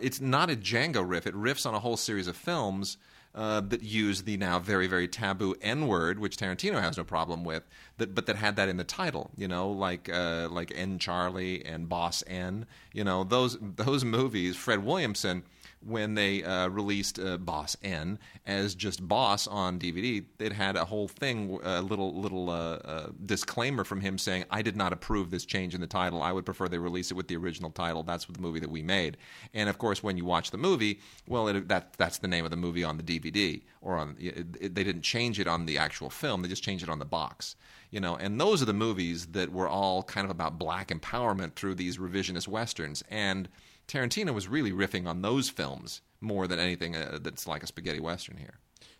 It's not a Django riff. It riffs on a whole series of films uh, that use the now very very taboo N word, which Tarantino has no problem with, that but that had that in the title. You know, like uh, like N Charlie and Boss N. You know, those those movies. Fred Williamson when they uh, released uh, Boss N as just Boss on DVD, it had a whole thing, a little little uh, uh, disclaimer from him saying, "I did not approve this change in the title. I would prefer they release it with the original title. That's the movie that we made." And of course, when you watch the movie, well, it, that that's the name of the movie on the DVD, or on it, it- they didn't change it on the actual film; they just changed it on the box. You know, and those are the movies that were all kind of about black empowerment through these revisionist westerns and. Tarantino was really riffing on those films more than anything uh, that's like a spaghetti western here.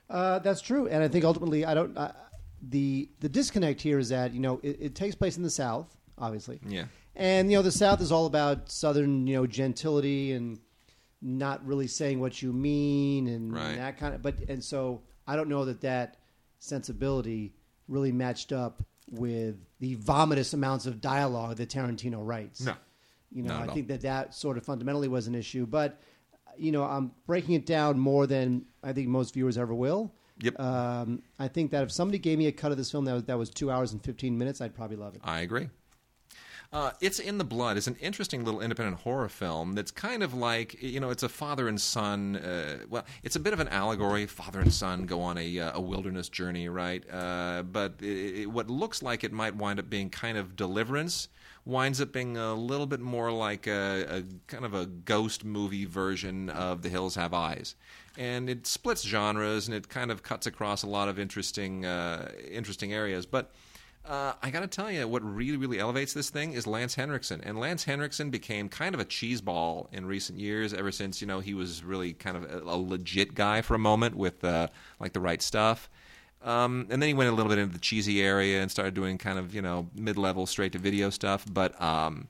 Uh, that's true, and I think ultimately, I don't. Uh, the the disconnect here is that you know it, it takes place in the South, obviously. Yeah. And you know the South is all about Southern, you know, gentility and not really saying what you mean and Right. that kind of. But and so I don't know that that sensibility really matched up with the vomitous amounts of dialogue that Tarantino writes. No. You know, Not I all. think that that sort of fundamentally was an issue, but you know, I'm breaking it down more than I think most viewers ever will. Yep. Um, I think that if somebody gave me a cut of this film that was, that was two hours and 15 minutes, I'd probably love it. I agree. Uh, it's in the blood. It's an interesting little independent horror film that's kind of like you know, it's a father and son. Uh, well, it's a bit of an allegory. Father and son go on a, uh, a wilderness journey, right? Uh, but it, it, what looks like it might wind up being kind of deliverance winds up being a little bit more like a, a kind of a ghost movie version of The Hills Have Eyes, and it splits genres and it kind of cuts across a lot of interesting uh, interesting areas, but. Uh, I got to tell you, what really, really elevates this thing is Lance Henriksen. And Lance Henriksen became kind of a cheeseball in recent years, ever since, you know, he was really kind of a, a legit guy for a moment with, uh, like, the right stuff. Um, and then he went a little bit into the cheesy area and started doing kind of, you know, mid level straight to video stuff. But, um,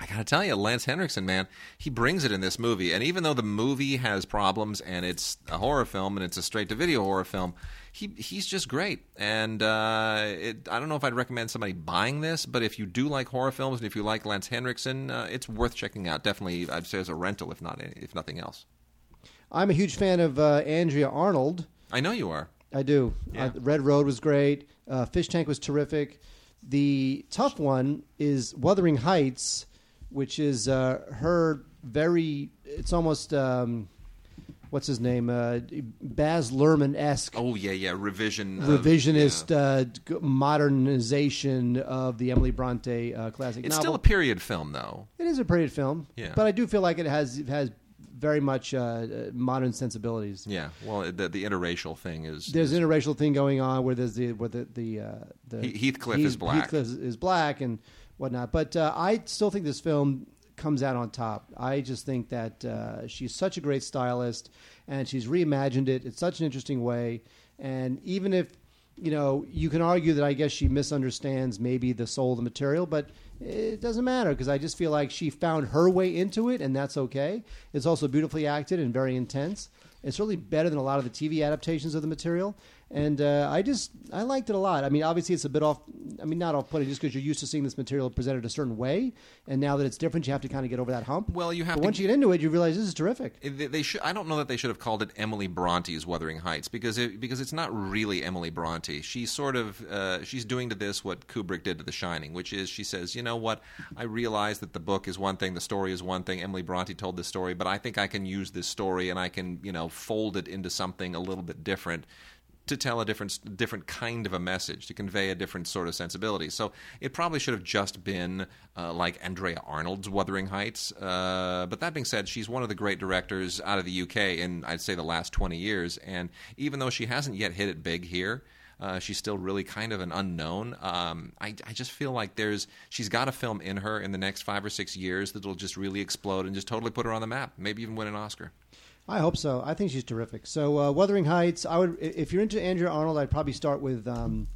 I gotta tell you, Lance Henriksen, man, he brings it in this movie. And even though the movie has problems and it's a horror film and it's a straight to video horror film, he he's just great. And uh, it, I don't know if I'd recommend somebody buying this, but if you do like horror films and if you like Lance Henriksen, uh, it's worth checking out. Definitely, I'd say as a rental, if not if nothing else. I'm a huge fan of uh, Andrea Arnold. I know you are. I do. Yeah. Uh, Red Road was great. Uh, Fish Tank was terrific. The tough one is Wuthering Heights, which is uh, her very. It's almost um, what's his name? Uh, Baz Luhrmann esque Oh yeah, yeah. Revision. of- revisionist yeah. uh, modernization of the Emily Bronte uh, classic It's novel. still a period film, though. it is a period film, Yeah. but I do feel like it has it has very much uh, uh, modern sensibilities. Yeah. Well, the the interracial thing is. there's an interracial thing going on where there's the where the the, uh, the He- Heathcliff is black. Heathcliff is, is black and whatnot. But uh, I still think this film comes out on top. I just think that uh, she's such a great stylist and she's reimagined it in such an interesting way. And even if you know, you can argue that I guess she misunderstands maybe the soul of the material, but it doesn't matter because I just feel like she found her way into it, and that's okay. It's also beautifully acted and very intense. It's really better than a lot of the TV adaptations of the material, and uh, I just I liked it a lot. I mean, obviously it's a bit off. I mean, not off-putting just because you're used to seeing this material presented a certain way, and now that it's different, you have to kind of get over that hump. Well, you have But to- once you get into it, you realize this is terrific. They, they should. I don't know that they should have called it Emily Bronte's Wuthering Heights because it, because it's not really Emily Bronte. She sort of uh, she's doing to this what Kubrick did to The Shining, which is she says, you know what? I realize that the book is one thing, the story is one thing. Emily Bronte told this story, but I think I can use this story and I can you know fold it into something a little bit different to tell a different different kind of a message to convey a different sort of sensibility. So it probably should have just been uh, like Andrea Arnold's Wuthering Heights. Uh, but that being said, she's one of the great directors out of the UK in I'd say the last twenty years. And even though she hasn't yet hit it big here. Uh, she's still really kind of an unknown. Um, I, I just feel like there's she's got a film in her in the next five or six years that'll just really explode and just totally put her on the map. Maybe even win an Oscar. I hope so. I think she's terrific. So, uh, Wuthering Heights. I would, if you're into Andrea Arnold, I'd probably start with. Um,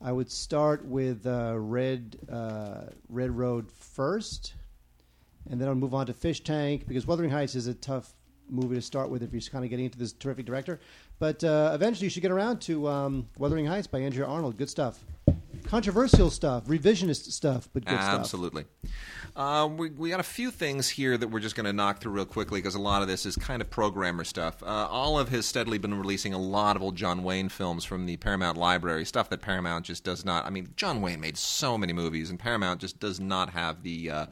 I would start with uh, Red uh, Red Road first, and then I'll move on to Fish Tank because Wuthering Heights is a tough movie to start with if you're kind of getting into this terrific director. But uh, eventually, you should get around to um, Wuthering Heights by Andrea Arnold. Good stuff. Controversial stuff, revisionist stuff, but good stuff. Absolutely. Uh, we, we got a few things here that we're just going to knock through real quickly because a lot of this is kind of programmer stuff. Uh, Olive has steadily been releasing a lot of old John Wayne films from the Paramount library, stuff that Paramount just does not. I mean, John Wayne made so many movies, and Paramount just does not have the. Uh,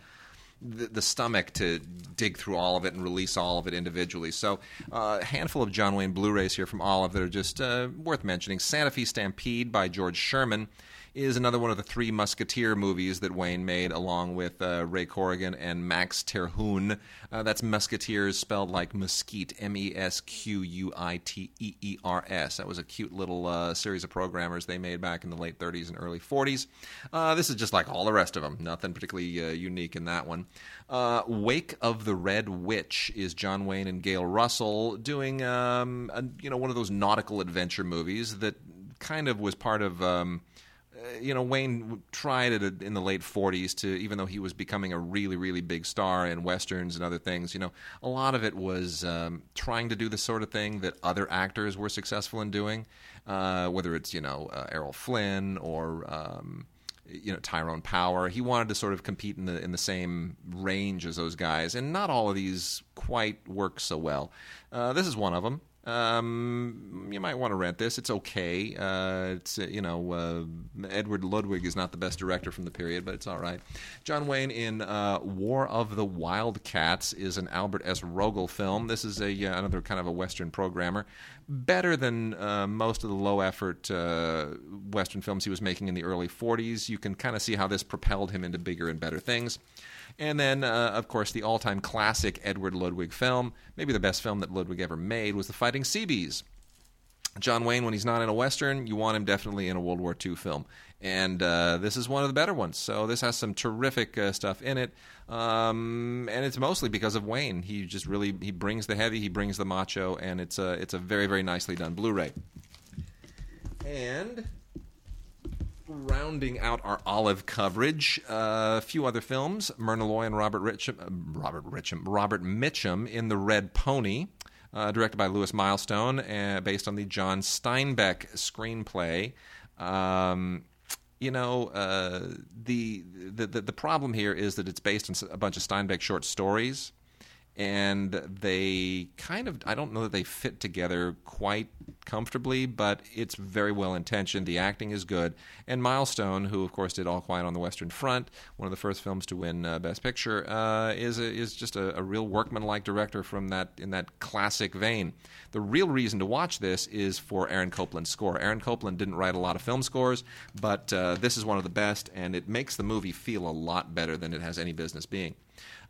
the, the stomach to dig through all of it and release all of it individually. So, uh, a handful of John Wayne Blu-rays here from Olive that are just uh, worth mentioning. Santa Fe Stampede by George Sherman is another one of the three Mesquiteer movies that Wayne made, along with uh, Ray Corrigan and Max Terhune. Uh, that's Mesquiteers spelled like mesquite, M E S Q U I T E E R S. That was a cute little uh, series of programmers they made back in the late 30s and early 40s. Uh, this is just like all the rest of them. Nothing particularly uh, unique in that one. Uh, Wake of the Red Witch is John Wayne and Gail Russell doing, um, a, you know, one of those nautical adventure movies that kind of was part of. Um, you know, Wayne tried it in the late 40s to, even though he was becoming a really, really big star in westerns and other things, you know, a lot of it was um, trying to do the sort of thing that other actors were successful in doing, uh, whether it's, you know, uh, Errol Flynn or. Um, you know Tyrone Power. He wanted to sort of compete in the in the same range as those guys, and not all of these quite work so well. Uh, this is one of them. Um, you might want to rent this. It's okay. Uh, it's uh, you know uh, Edward Ludwig is not the best director from the period, but it's all right. John Wayne in uh, War of the Wildcats is an Albert S. Rogell film. This is a uh, another kind of a Western programmer, better than uh, most of the low effort Western films he was making in the early 40s. You can kind of see how this propelled him into bigger and better things. And then, uh, of course, the all time classic Edward Ludwig film, maybe the best film that Ludwig ever made, was The Fighting Seabees. John Wayne, when he's not in a Western, you want him definitely in a World War II film. And uh, this is one of the better ones. So this has some terrific uh, stuff in it. Um, and it's mostly because of Wayne. He just really he brings the heavy, he brings the macho, and it's a, it's a very, very nicely done Blu ray. And rounding out our olive coverage, uh, a few other films: Myrna Loy and Robert Richam, Robert Richam, Robert Mitchum in The Red Pony, uh, directed by Lewis Milestone, uh, based on the John Steinbeck screenplay. Um, you know, uh, the, the the problem here is that it's based on a bunch of Steinbeck short stories and they kind of I don't know that they fit together quite comfortably, but it's very well intentioned. The acting is good, and Milestone, who of course did All Quiet on the Western Front, one of the first films to win uh, Best Picture, uh, is a, is just a, a real workmanlike director from that in that classic vein. The real reason to watch this is for Aaron Copland's score. Aaron Copland didn't write a lot of film scores, but uh, this is one of the best, and it makes the movie feel a lot better than it has any business being.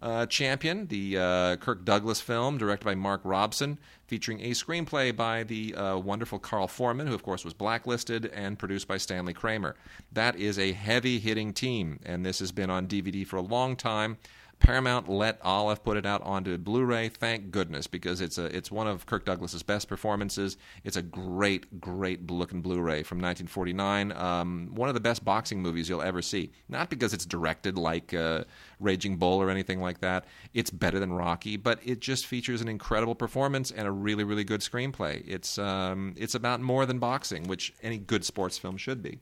Uh, Champion, the uh, Kirk Douglas film, directed by Mark Robson, featuring a screenplay by the uh, wonderful Carl Foreman, who, of course, was blacklisted, and produced by Stanley Kramer. That is a heavy hitting team, and this has been on DVD for a long time. Paramount let Olive put it out onto Blu-ray. Thank goodness, because it's a it's one of Kirk Douglas's best performances. It's a great, great looking Blu-ray from 1949. Um, one of the best boxing movies you'll ever see. Not because it's directed like uh, Raging Bull or anything like that. It's better than Rocky, but it just features an incredible performance and a really, really good screenplay. It's um, it's about more than boxing, which any good sports film should be.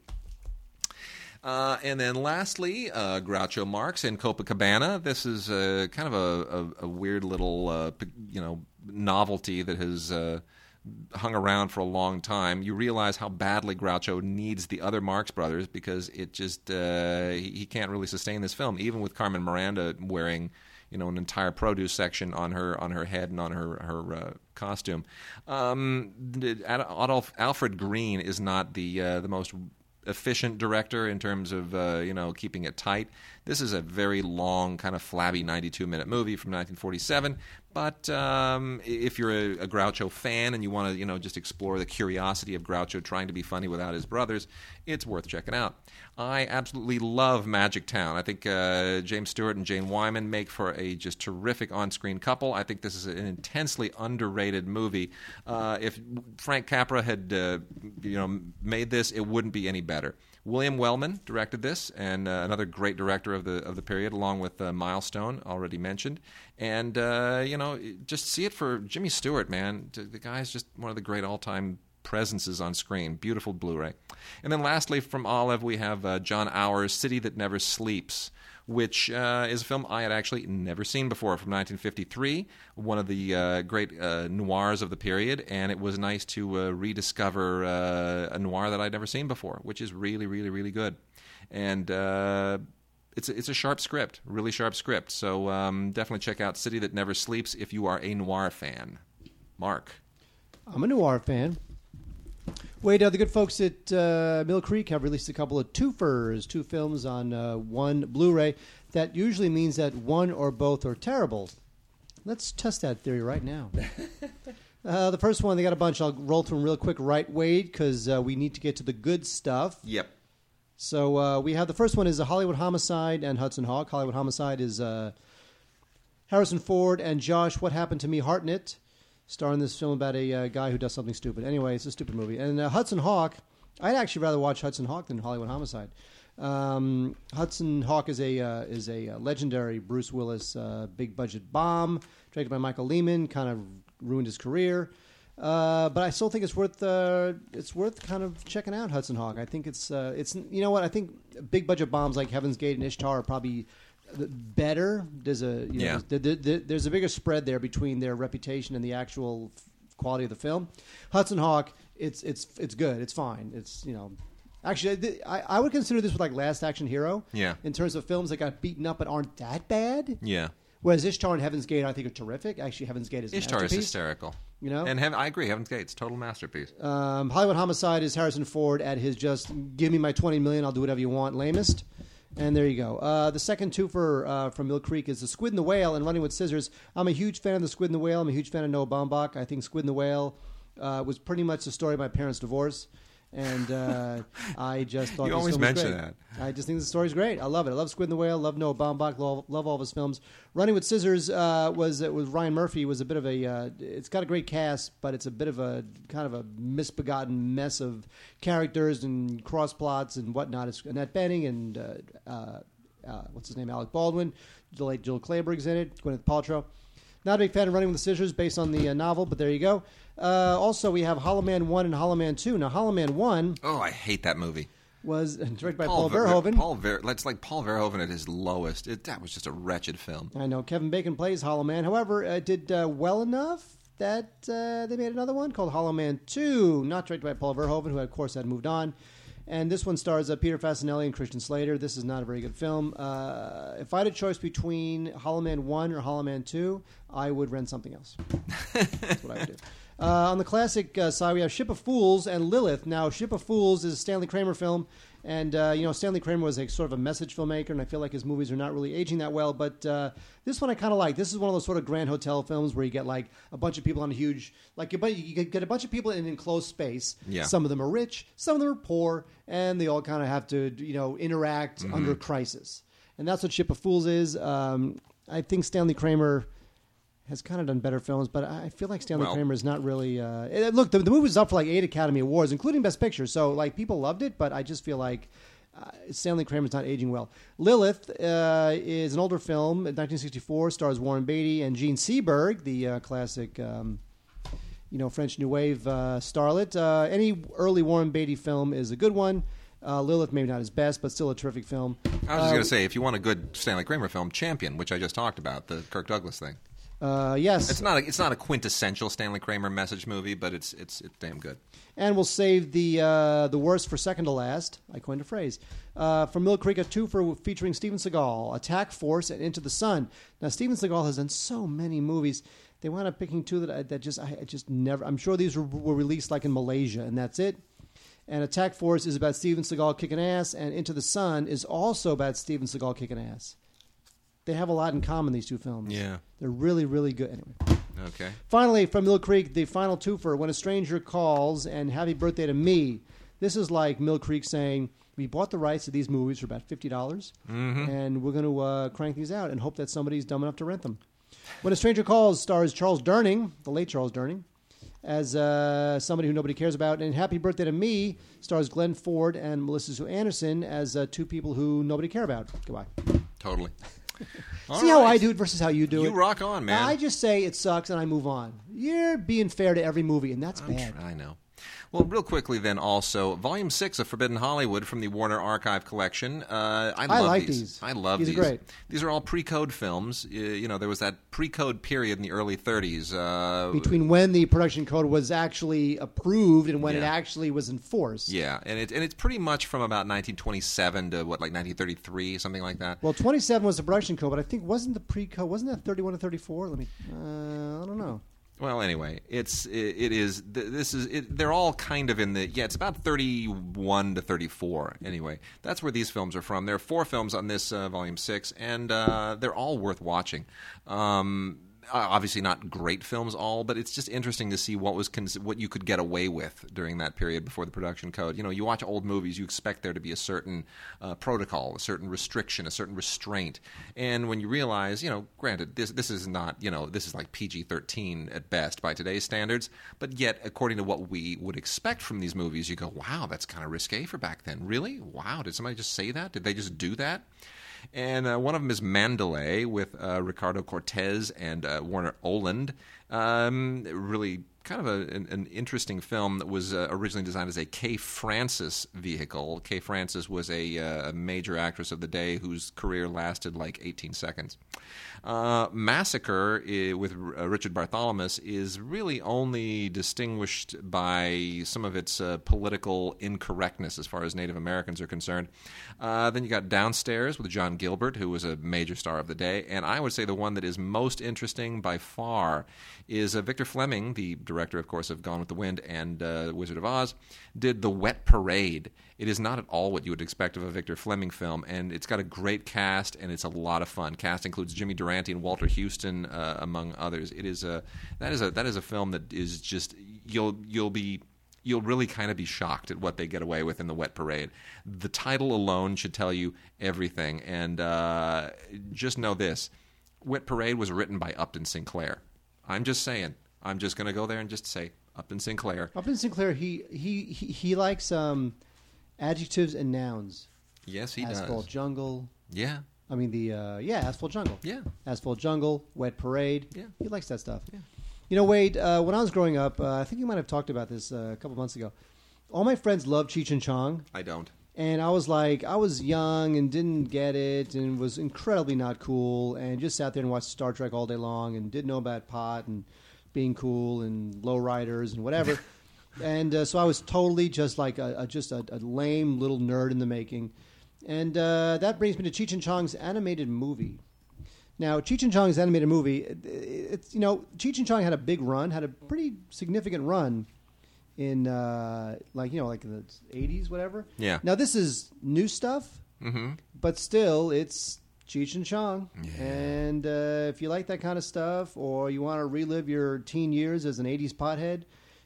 Uh, and then lastly, uh, Groucho Marx in Copacabana. This is uh, kind of a, a, a weird little, uh, you know, novelty that has uh, hung around for a long time. You realize how badly Groucho needs the other Marx brothers because it just he, he can't really sustain this film, even with Carmen Miranda wearing you know an entire produce section on her on her head and on her her costume. Um, Adolf Alfred Green is not the the most efficient director in terms of uh, you know keeping it tight. This is a very long, kind of flabby 92 minute movie from 1947. But um, if you're a, a, Groucho fan and you want to you know just explore the curiosity of Groucho trying to be funny without his brothers, it's worth checking out. I absolutely love Magic Town. I think uh, James Stewart and Jane Wyman make for a just terrific on-screen couple. I think this is an intensely underrated movie. Uh, if Frank Capra had uh, you know made this, it wouldn't be any better. William Wellman directed this, and uh, another great director of the of the period, along with uh, Milestone, already mentioned. And uh, you know, just see it for Jimmy Stewart, man. The guy is just one of the great all-time presences on screen. Beautiful Blu-ray. And then lastly, from Olive, we have uh, John Auer's City That Never Sleeps, which uh, is a film I had actually never seen before from 1953, one of the uh, great uh, noirs of the period, and it was nice to uh, rediscover uh, a noir that I'd never seen before, which is really, really, really good. And it's a, it's a sharp script, really sharp script. So um, definitely check out City That Never Sleeps if you are a noir fan. Mark. I'm a noir fan. Wait, uh, the good folks at uh, Mill Creek have released a couple of twofers, two films on uh, one Blu-ray. That usually means that one or both are terrible. Let's test that theory right now. Uh, the first one, they got a bunch. I'll roll through them real quick, right, Wade, because uh, we need to get to the good stuff. Yep. So uh, we have the first one is a Hollywood Homicide and Hudson Hawk. Hollywood Homicide is Harrison Ford and Josh. What happened to me? Hartnett star in this film about a uh, guy who does something stupid. Anyway, it's a stupid movie. And uh, Hudson Hawk I'd actually rather watch Hudson Hawk than Hollywood Homicide. Um, Hudson Hawk is a uh, is a uh, legendary Bruce Willis uh, big budget bomb directed by Michael Lehmann. Kind of ruined his career, uh, but I still think it's worth it's worth kind of checking out Hudson Hawk. I think it's it's you know what I think big budget bombs like Heaven's Gate and Ishtar are probably better. There's a you know, Yeah. there- there- there- there's a bigger spread there between their reputation and the actual f- quality of the film. Hudson Hawk, it's it's it's good. It's fine. It's you know. Actually, th- I, I would consider this with like Last Action Hero. Yeah. In terms of films that got beaten up but aren't that bad. Yeah. Whereas Ishtar and Heaven's Gate, I think, are terrific. Actually, Heaven's Gate is Ishtar is hysterical. You know? and Heaven, I agree. Heaven's Gate's total masterpiece. Um, Hollywood Homicide is Harrison Ford at his just give me my twenty million, I'll do whatever you want, lamest. And there you go. Uh, the second twofer uh, from Mill Creek is The Squid and the Whale and Running with Scissors. I'm a huge fan of The Squid and the Whale. I'm a huge fan of Noah Baumbach. I think Squid and the Whale uh, was pretty much the story of my parents' divorce. And uh, I just thought You always film was mention great. I just think the story's great. I love it. I love Squid and the Whale. Love Noah Baumbach. Love, love all of his films. Running with Scissors uh, was with Ryan Murphy was a bit of a. Uh, it's got a great cast, but it's a bit of a kind of a misbegotten mess of characters and cross plots and whatnot. It's Annette Bening and uh, uh, uh, what's his name, Alec Baldwin. The late Jill Clayburgh's in it. Gwyneth Paltrow. Not a big fan of Running with the Scissors based on the uh, novel, but there you go. Uh, also, we have Hollow Man 1 and Hollow Man 2. Now, Hollow Man 1 Oh, I hate that movie. was directed by Paul, Ver- Verhoeven. Paul Ver- that's like Paul Verhoeven at his lowest. It, that was just a wretched film. I know Kevin Bacon plays Hollow Man. However, it did uh, well enough that uh, they made another one called Hollow Man 2, not directed by Paul Verhoeven, who, of course, had moved on. And this one stars uh, Peter Facinelli and Christian Slater. This is not a very good film. Uh, if I had a choice between Hollow Man 1 or Hollow Man 2, I would rent something else. That's what I would do. Uh, on the classic uh, side, we have Ship of Fools and Lilith. Now, Ship of Fools is a Stanley Kramer film, and uh, you know Stanley Kramer was a sort of a message filmmaker, and I feel like his movies are not really aging that well. But uh, this one I kind of like. This is one of those sort of Grand Hotel films where you get like a bunch of people on a huge, like you you get a bunch of people in an enclosed space. Yeah. Some of them are rich, some of them are poor, and they all kind of have to you know interact under crisis, and that's what Ship of Fools is. Um, I think Stanley Kramer has kind of done better films, but I feel like Stanley Well- Kramer is not really. Uh, eh, look, the, the movie was up for like eight Academy Awards, including Best Picture. So like people loved it, but I just feel like uh, Stanley Kramer's not aging well. Lilith uh, is an older film, 1964, stars Warren Beatty and Jean Seberg, the uh, classic. Um, you know, French New Wave uh, starlet. Uh, any early Warren Beatty film is a good one. Uh, Lilith, maybe not his best, but still a terrific film. I was just going to say, if you want a good Stanley Kramer film, Champion, which I just talked about, the Kirk Douglas thing. Uh, yes, It's not a, it's not a quintessential Stanley Kramer message movie, but it's it's it's damn good. And we'll save the uh, the worst for second to last. I coined a phrase. Uh, from Mill Creek, a two for featuring Steven Seagal, Attack Force, and Into the Sun. Now, Steven Seagal has done so many movies. They wound up picking two that I, that just I, I just never. I'm sure these were, were released like in Malaysia, and that's it. And Attack Force is about Steven Seagal kicking ass, and Into the Sun is also about Steven Seagal kicking ass. They have a lot in common. These two films. Yeah. they're really really good. Anyway. Okay. Finally, from Mill Creek, the final twofer, When a Stranger Calls and Happy Birthday to Me. This is like Mill Creek saying, we bought the rights to these movies for about $50, dollars and we're going to uh, crank these out and hope that somebody's dumb enough to rent them. When a Stranger Calls stars Charles Durning, the late Charles Durning, as uh, somebody who nobody cares about. And Happy Birthday to Me stars Glenn Ford and Melissa Sue Anderson as uh, two people who nobody care about. Goodbye. Totally. See how I do it versus how you do it. You rock on, man. I just say it sucks and I move on. You're being fair to every movie, and that's I'm bad. tr- I know. Well, real quickly then, also Volume Six of Forbidden Hollywood from the Warner Archive Collection. Uh, I, I love like these. these. I love These These are great. These are all pre-code films. Uh, you know, there was that pre-code period in the early 30s. Uh, Between when the production code was actually approved and when it actually was enforced. yeah, and it and it's pretty much from about 1927 to what, like 1933, something like that. Well, 27 was the production code, but I think wasn't the pre-code wasn't that 31 to 34? Let me. Uh, I don't know. Well, anyway, it's it, it is th- this is it, they're all kind of in the yeah. It's about thirty-one to thirty-four. Anyway, that's where these films are from. There are four films on this uh, volume six, and uh, they're all worth watching. Um, obviously not great films all, but it's just interesting to see what was cons- what you could get away with during that period before the production code. You know, you watch old movies, you expect there to be a certain uh, protocol, a certain restriction, a certain restraint, and when you realize, you know, granted, this this is not, you know, this is like PG thirteen at best by today's standards, but yet according to what we would expect from these movies, you go, wow, that's kind of risque for back then. Really? Wow, did somebody just say that? Did they just do that? And uh, one of them is Mandalay with uh, Ricardo Cortez and uh, Warner Oland. Um, really kind of a, an, an, interesting film that was uh, originally designed as a Kay Francis vehicle. Kay Francis was a, uh, major actress of the day whose career lasted like 18 seconds. Uh, Massacre with uh, Richard Bartholomew is really only distinguished by some of its uh, political incorrectness as far as Native Americans are concerned. Uh, then you got Downstairs with John Gilbert, who was a major star of the day. And I would say the one that is most interesting by far is Victor Fleming, the director, of course, of Gone with the Wind and uh, Wizard of Oz, did The Wet Parade. It is not at all what you would expect of a Victor Fleming film, and it's got a great cast and it's a lot of fun. Cast includes Jimmy Durante and Walter Huston, uh, among others. It is a that is a that is a film that is just you'll you'll be you'll really kind of be shocked at what they get away with in the Wet Parade. The title alone should tell you everything, and uh, just know this: Wet Parade was written by Upton Sinclair. I'm just saying. I'm just going to go there and just say Upton Sinclair. Upton Sinclair, he he he, he likes um, adjectives and nouns. Yes, he Asphalt does. Asphalt jungle. Yeah. I mean the uh, yeah asphalt jungle. Yeah. Asphalt jungle, wet parade. Yeah. He likes that stuff. Yeah. You know, Wade. Uh, when I was growing up, uh, I think you might have talked about this uh, a couple months ago. All my friends loved Cheech and Chong. I don't. And I was like, I was young and didn't get it, and was incredibly not cool, and just sat there and watched Star Trek all day long, and didn't know about pot and being cool and lowriders and whatever. and uh, so I was totally just like a, a just a, a, lame little nerd in the making. And uh, that brings me to Cheech and Chong's animated movie. Now, Cheech and Chong's animated movie, it, it's you know, Cheech and Chong had a big run, had a pretty significant run in uh, like you know, like in the '80s, whatever. Yeah. Now this is new stuff, mm-hmm. but still, it's Cheech and Chong. Yeah. And uh, if you like that kind of stuff, or you want to relive your teen years as an '80s pothead,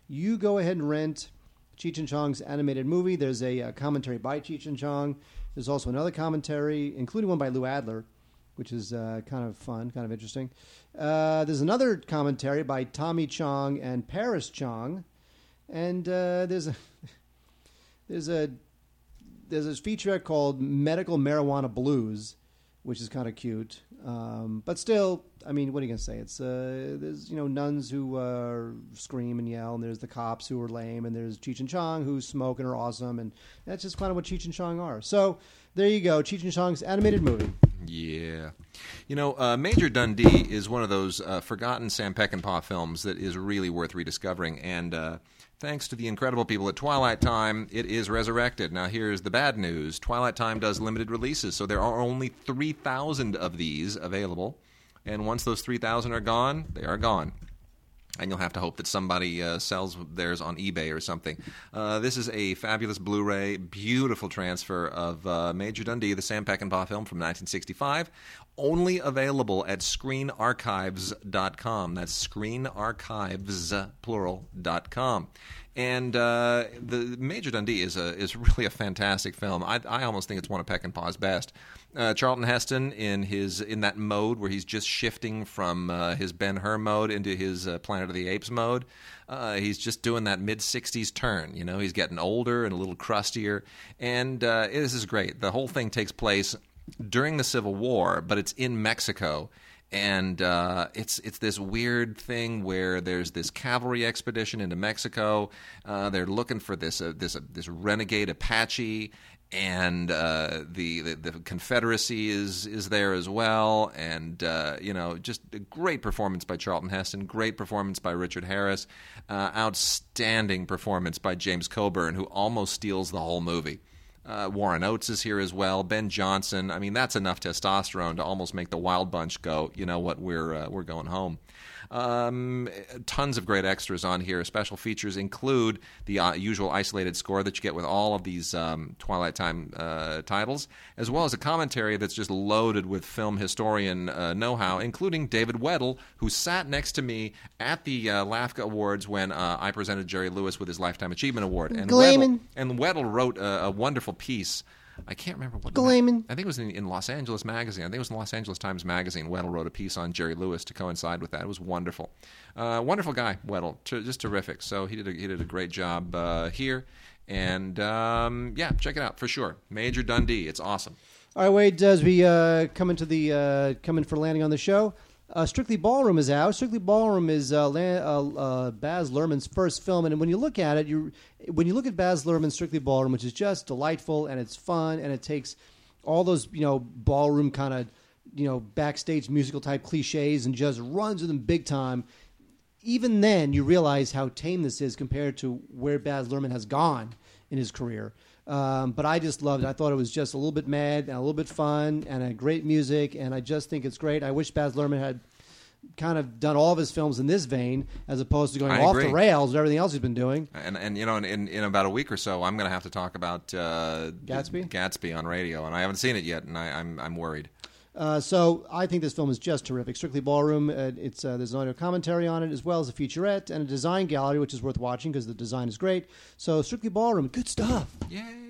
you go ahead and rent Cheech and Chong's animated movie. There's a, a commentary by Cheech and Chong. There's also another commentary, including one by Lou Adler, which is uh, kind of fun, kind of interesting. Uh, there's another commentary by Tommy Chong and Paris Chong, and uh, there's a there's a there's a featurette called Medical Marijuana Blues, which is kind of cute. Um, but still, I mean, what are you gonna say? It's uh, there's you know nuns who uh, scream and yell, and there's the cops who are lame, and there's Cheech and Chong who smoke and are awesome, and that's just kind of what Cheech and Chong are. So there you go, Cheech and Chong's animated movie. Yeah. You know, uh, Major Dundee is one of those uh, forgotten Sam Peckinpah films that is really worth rediscovering. And uh, thanks to the incredible people at Twilight Time, it is resurrected. Now, here's the bad news Twilight Time does limited releases, so there are only 3,000 of these available. And once those 3,000 are gone, they are gone and you'll have to hope that somebody uh, sells theirs on eBay or something. Uh, this is a fabulous Blu-ray, beautiful transfer of uh, Major Dundee, the Sam Peckinpah film from 1965, only available at ScreenArchives.com. That's ScreenArchives, plural.com. And uh, the Major Dundee is a is really a fantastic film. I, I almost think it's one of Peckinpah's best. Uh, Charlton Heston in his in that mode where he's just shifting from uh, his Ben Hur mode into his uh, Planet of the Apes mode. Uh, he's just doing that mid '60s turn. You know, he's getting older and a little crustier, and uh, this is great. The whole thing takes place during the Civil War, but it's in Mexico and uh, it's it's this weird thing where there's this cavalry expedition into Mexico. Uh, they're looking for this uh, this uh, this renegade Apache, and uh, the, the, the Confederacy is is there as well. And uh, you know, just a great performance by Charlton Heston, great performance by Richard Harris, outstanding performance by James Coburn, who almost steals the whole movie. Uh, Warren Oates is here as well. Ben Johnson. I mean, that's enough testosterone to almost make the Wild Bunch go. You know what? We're uh, we're going home. Um, tons of great extras on here. Special features include the uh, usual isolated score that you get with all of these um, Twilight Time uh, titles, as well as a commentary that's just loaded with film historian uh, know how, including David Weddle, who sat next to me at the uh, LAFCA Awards when uh, I presented Jerry Lewis with his Lifetime Achievement Award. And. Weddle, and Weddle wrote a, a wonderful piece. I can't remember what. Gleeman. I think it was in, in Los Angeles Magazine. I think it was in Los Angeles Times Magazine. Weddle wrote a piece on Jerry Lewis to coincide with that. It was wonderful. Uh, wonderful guy, Weddle. T- just terrific. So he did a, he did a great job uh, here. And um, yeah, check it out for sure. Major Dundee. It's awesome. All right, Wade, as we uh, come into the uh, come in for landing on the show, uh, Strictly Ballroom is out. Strictly Ballroom is uh, uh, uh, Baz Luhrmann's first film, and when you look at it, you when you look at Baz Luhrmann's Strictly Ballroom, which is just delightful and it's fun and it takes all those you know ballroom kind of you know backstage musical type cliches and just runs with them big time. Even then, you realize how tame this is compared to where Baz Luhrmann has gone in his career. Um, but I just loved it. I thought it was just a little bit mad and a little bit fun and a great music, and I just think it's great. I wish Baz Luhrmann had kind of done all of his films in this vein as opposed to going I off agree. the rails with everything else he's been doing. And and you know, in, in, in about a week or so, I'm going to have to talk about uh, Gatsby? Gatsby on radio, and I haven't seen it yet, and I, I'm I'm worried. Uh, so I think this film is just terrific. Strictly Ballroom. Uh, it's uh, there's an audio commentary on it as well as a featurette and a design gallery, which is worth watching because the design is great. So Strictly Ballroom, good stuff. Yay!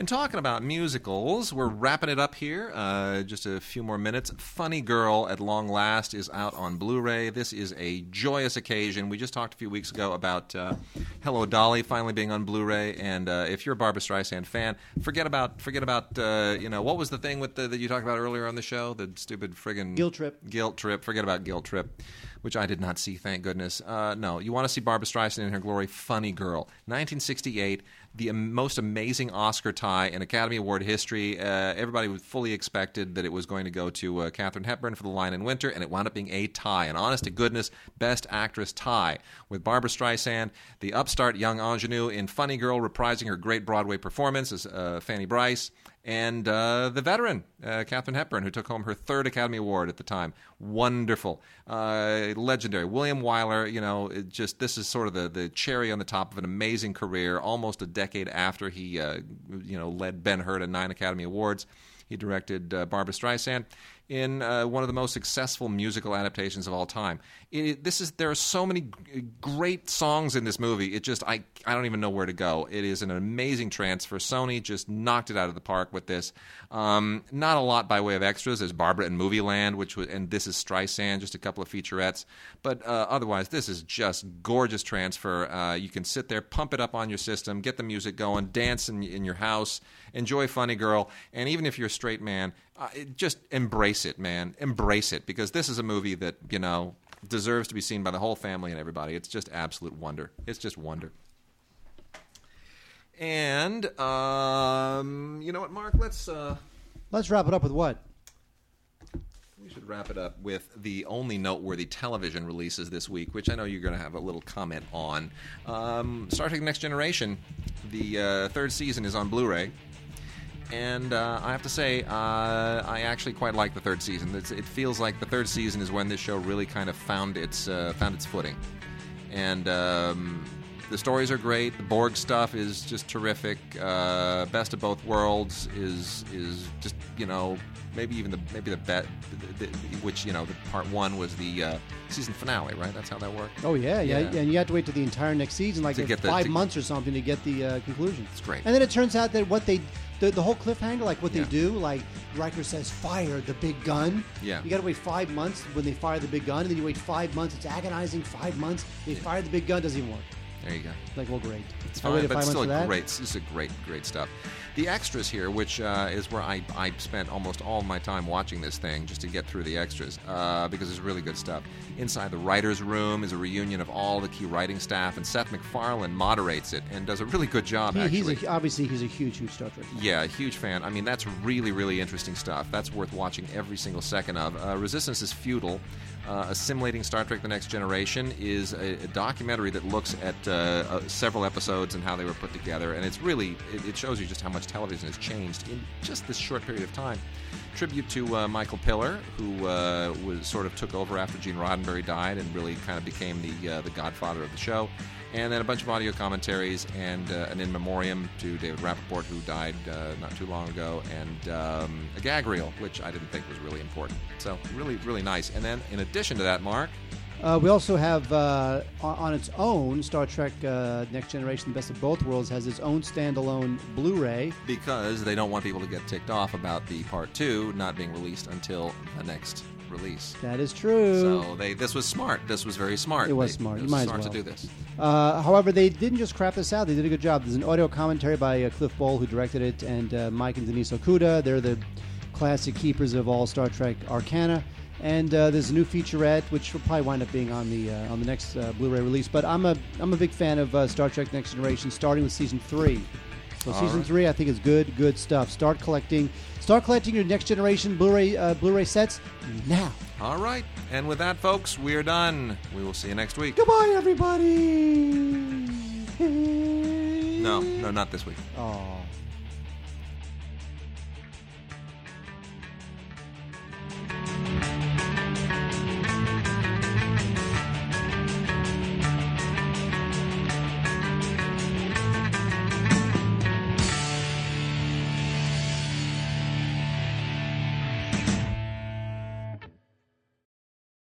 And talking about musicals, we're wrapping it up here. Uh, just a few more minutes. Funny Girl at Long Last is out on Blu ray. This is a joyous occasion. We just talked a few weeks ago about uh, Hello Dolly finally being on Blu ray. And uh, if you're a Barbra Streisand fan, forget about, forget about uh, you know, what was the thing with the, that you talked about earlier on the show? The stupid friggin' Guilt Trip. Guilt Trip. Forget about Guilt Trip, which I did not see, thank goodness. Uh, no, you want to see Barbra Streisand in her glory. Funny Girl. 1968, the most amazing Oscar tie in Academy Award history. Uh, everybody fully expected that it was going to go to uh, Hepburn for The Lion in Winter, and it wound up being a tie, an honest to goodness Best Actress tie, with Barbra Streisand, the upstart young ingenue in Funny Girl, reprising her great Broadway performance as uh, Fanny Brice and uh, the veteran uh, Katharine Hepburn, who took home her third Academy Award at the time. Wonderful, uh, legendary. William Wyler, you know, just this is sort of the the cherry on the top of an amazing career. Almost a decade after he, uh, you know, led Ben Hur to nine Academy Awards, he directed uh, Barbra Streisand in uh, one of the most successful musical adaptations of all time. It, this is there are so many g- great songs in this movie. It just I I don't even know where to go. It is an amazing transfer. Sony just knocked it out of the park with this. Um, not a lot by way of extras. There's Barbara and Movie Land, which was and this is Streisand, just a couple of featurettes. But uh, otherwise, this is just gorgeous transfer. Uh, you can sit there, pump it up on your system, get the music going, dance in, in your house, enjoy Funny Girl, and even if you're a straight man, uh, just embrace it, man. Embrace it because this is a movie that you know deserves to be seen by the whole family and everybody. It's just absolute wonder. It's just wonder. And um, you know what, Mark? Let's uh, Let's wrap it up with what? we should wrap it up with the only noteworthy television releases this week, which I know you're going to have a little comment on. Um, Star Trek: Next Generation, the uh, third season is on Blu-ray, and uh, I have to say, uh, I actually quite like the third season. It's, it feels like the third season is when this show really kind of found its uh, found its footing, and. Um, the stories are great. The Borg stuff is just terrific. Uh, Best of both worlds is is just you know maybe even the maybe the bet the, the, which you know the part one was the uh, season finale, right? That's how that worked. Oh yeah, yeah, Yeah. and you have to wait to the entire next season, like the- five to- months or something, to get the uh, conclusion. It's great. And then it turns out that what they, the, the whole cliffhanger, like what Yeah. they do, like Riker says, "Fire the big gun." Yeah. You got to wait five months when they fire the big gun, and then you wait five months. It's agonizing. Five months. They fire the big gun, doesn't even work. There you go. Like, well, great. It's fine, but it's still months for that. great. This is a great, great stuff. The extras here, which uh, is where I, I spent almost all my time watching this thing just to get through the extras uh, because it's really good stuff. Inside the writers' room is a reunion of all the key writing staff, and Seth MacFarlane moderates it and does a really good job. He, actually, he's a, obviously he's a huge, huge Star Trek. fan. yeah, a huge fan. I mean, that's really, really interesting stuff. That's worth watching every single second of. Uh, Resistance is Futile. Uh, Assimilating Star Trek The Next Generation is a, a documentary that looks at uh, uh, several episodes and how they were put together. And it's really, it, it shows you just how much television has changed in just this short period of time. Tribute to uh, Michael Piller, who uh, was sort of took over after Gene Roddenberry died and really kind of became the uh, the godfather of the show. And then a bunch of audio commentaries and uh, an in memoriam to David Rappaport, who died uh, not too long ago, and um, a gag reel, which I didn't think was really important. So really, really nice. And then in addition to that, Mark, Uh, we also have uh, on, its own Star Trek uh, Next Generation: The Best of Both Worlds has its own standalone Blu-ray. because they don't want people to get ticked off about the part two not being released until the next release. That is true. So they this was smart. This was very smart. It was They- smart. It You was might as smart well. to do this. Uh, however, they didn't just crap this out. They did a good job. There's an audio commentary by uh, Cliff Bole, who directed it, and uh, Mike and Denise Okuda. They're the classic keepers of all Star Trek arcana. And uh, there's a new featurette, which will probably wind up being on the uh, on the next uh, Blu-ray release. But I'm a I'm a big fan of uh, Star Trek Next Generation, starting with season three. So All season right. three, I think, is good, good stuff. Start collecting, start collecting your Next Generation Blu-ray uh, Blu-ray sets now. All right. And with that, folks, we are done. We will see you next week. Goodbye, everybody. No, no, not this week. Oh.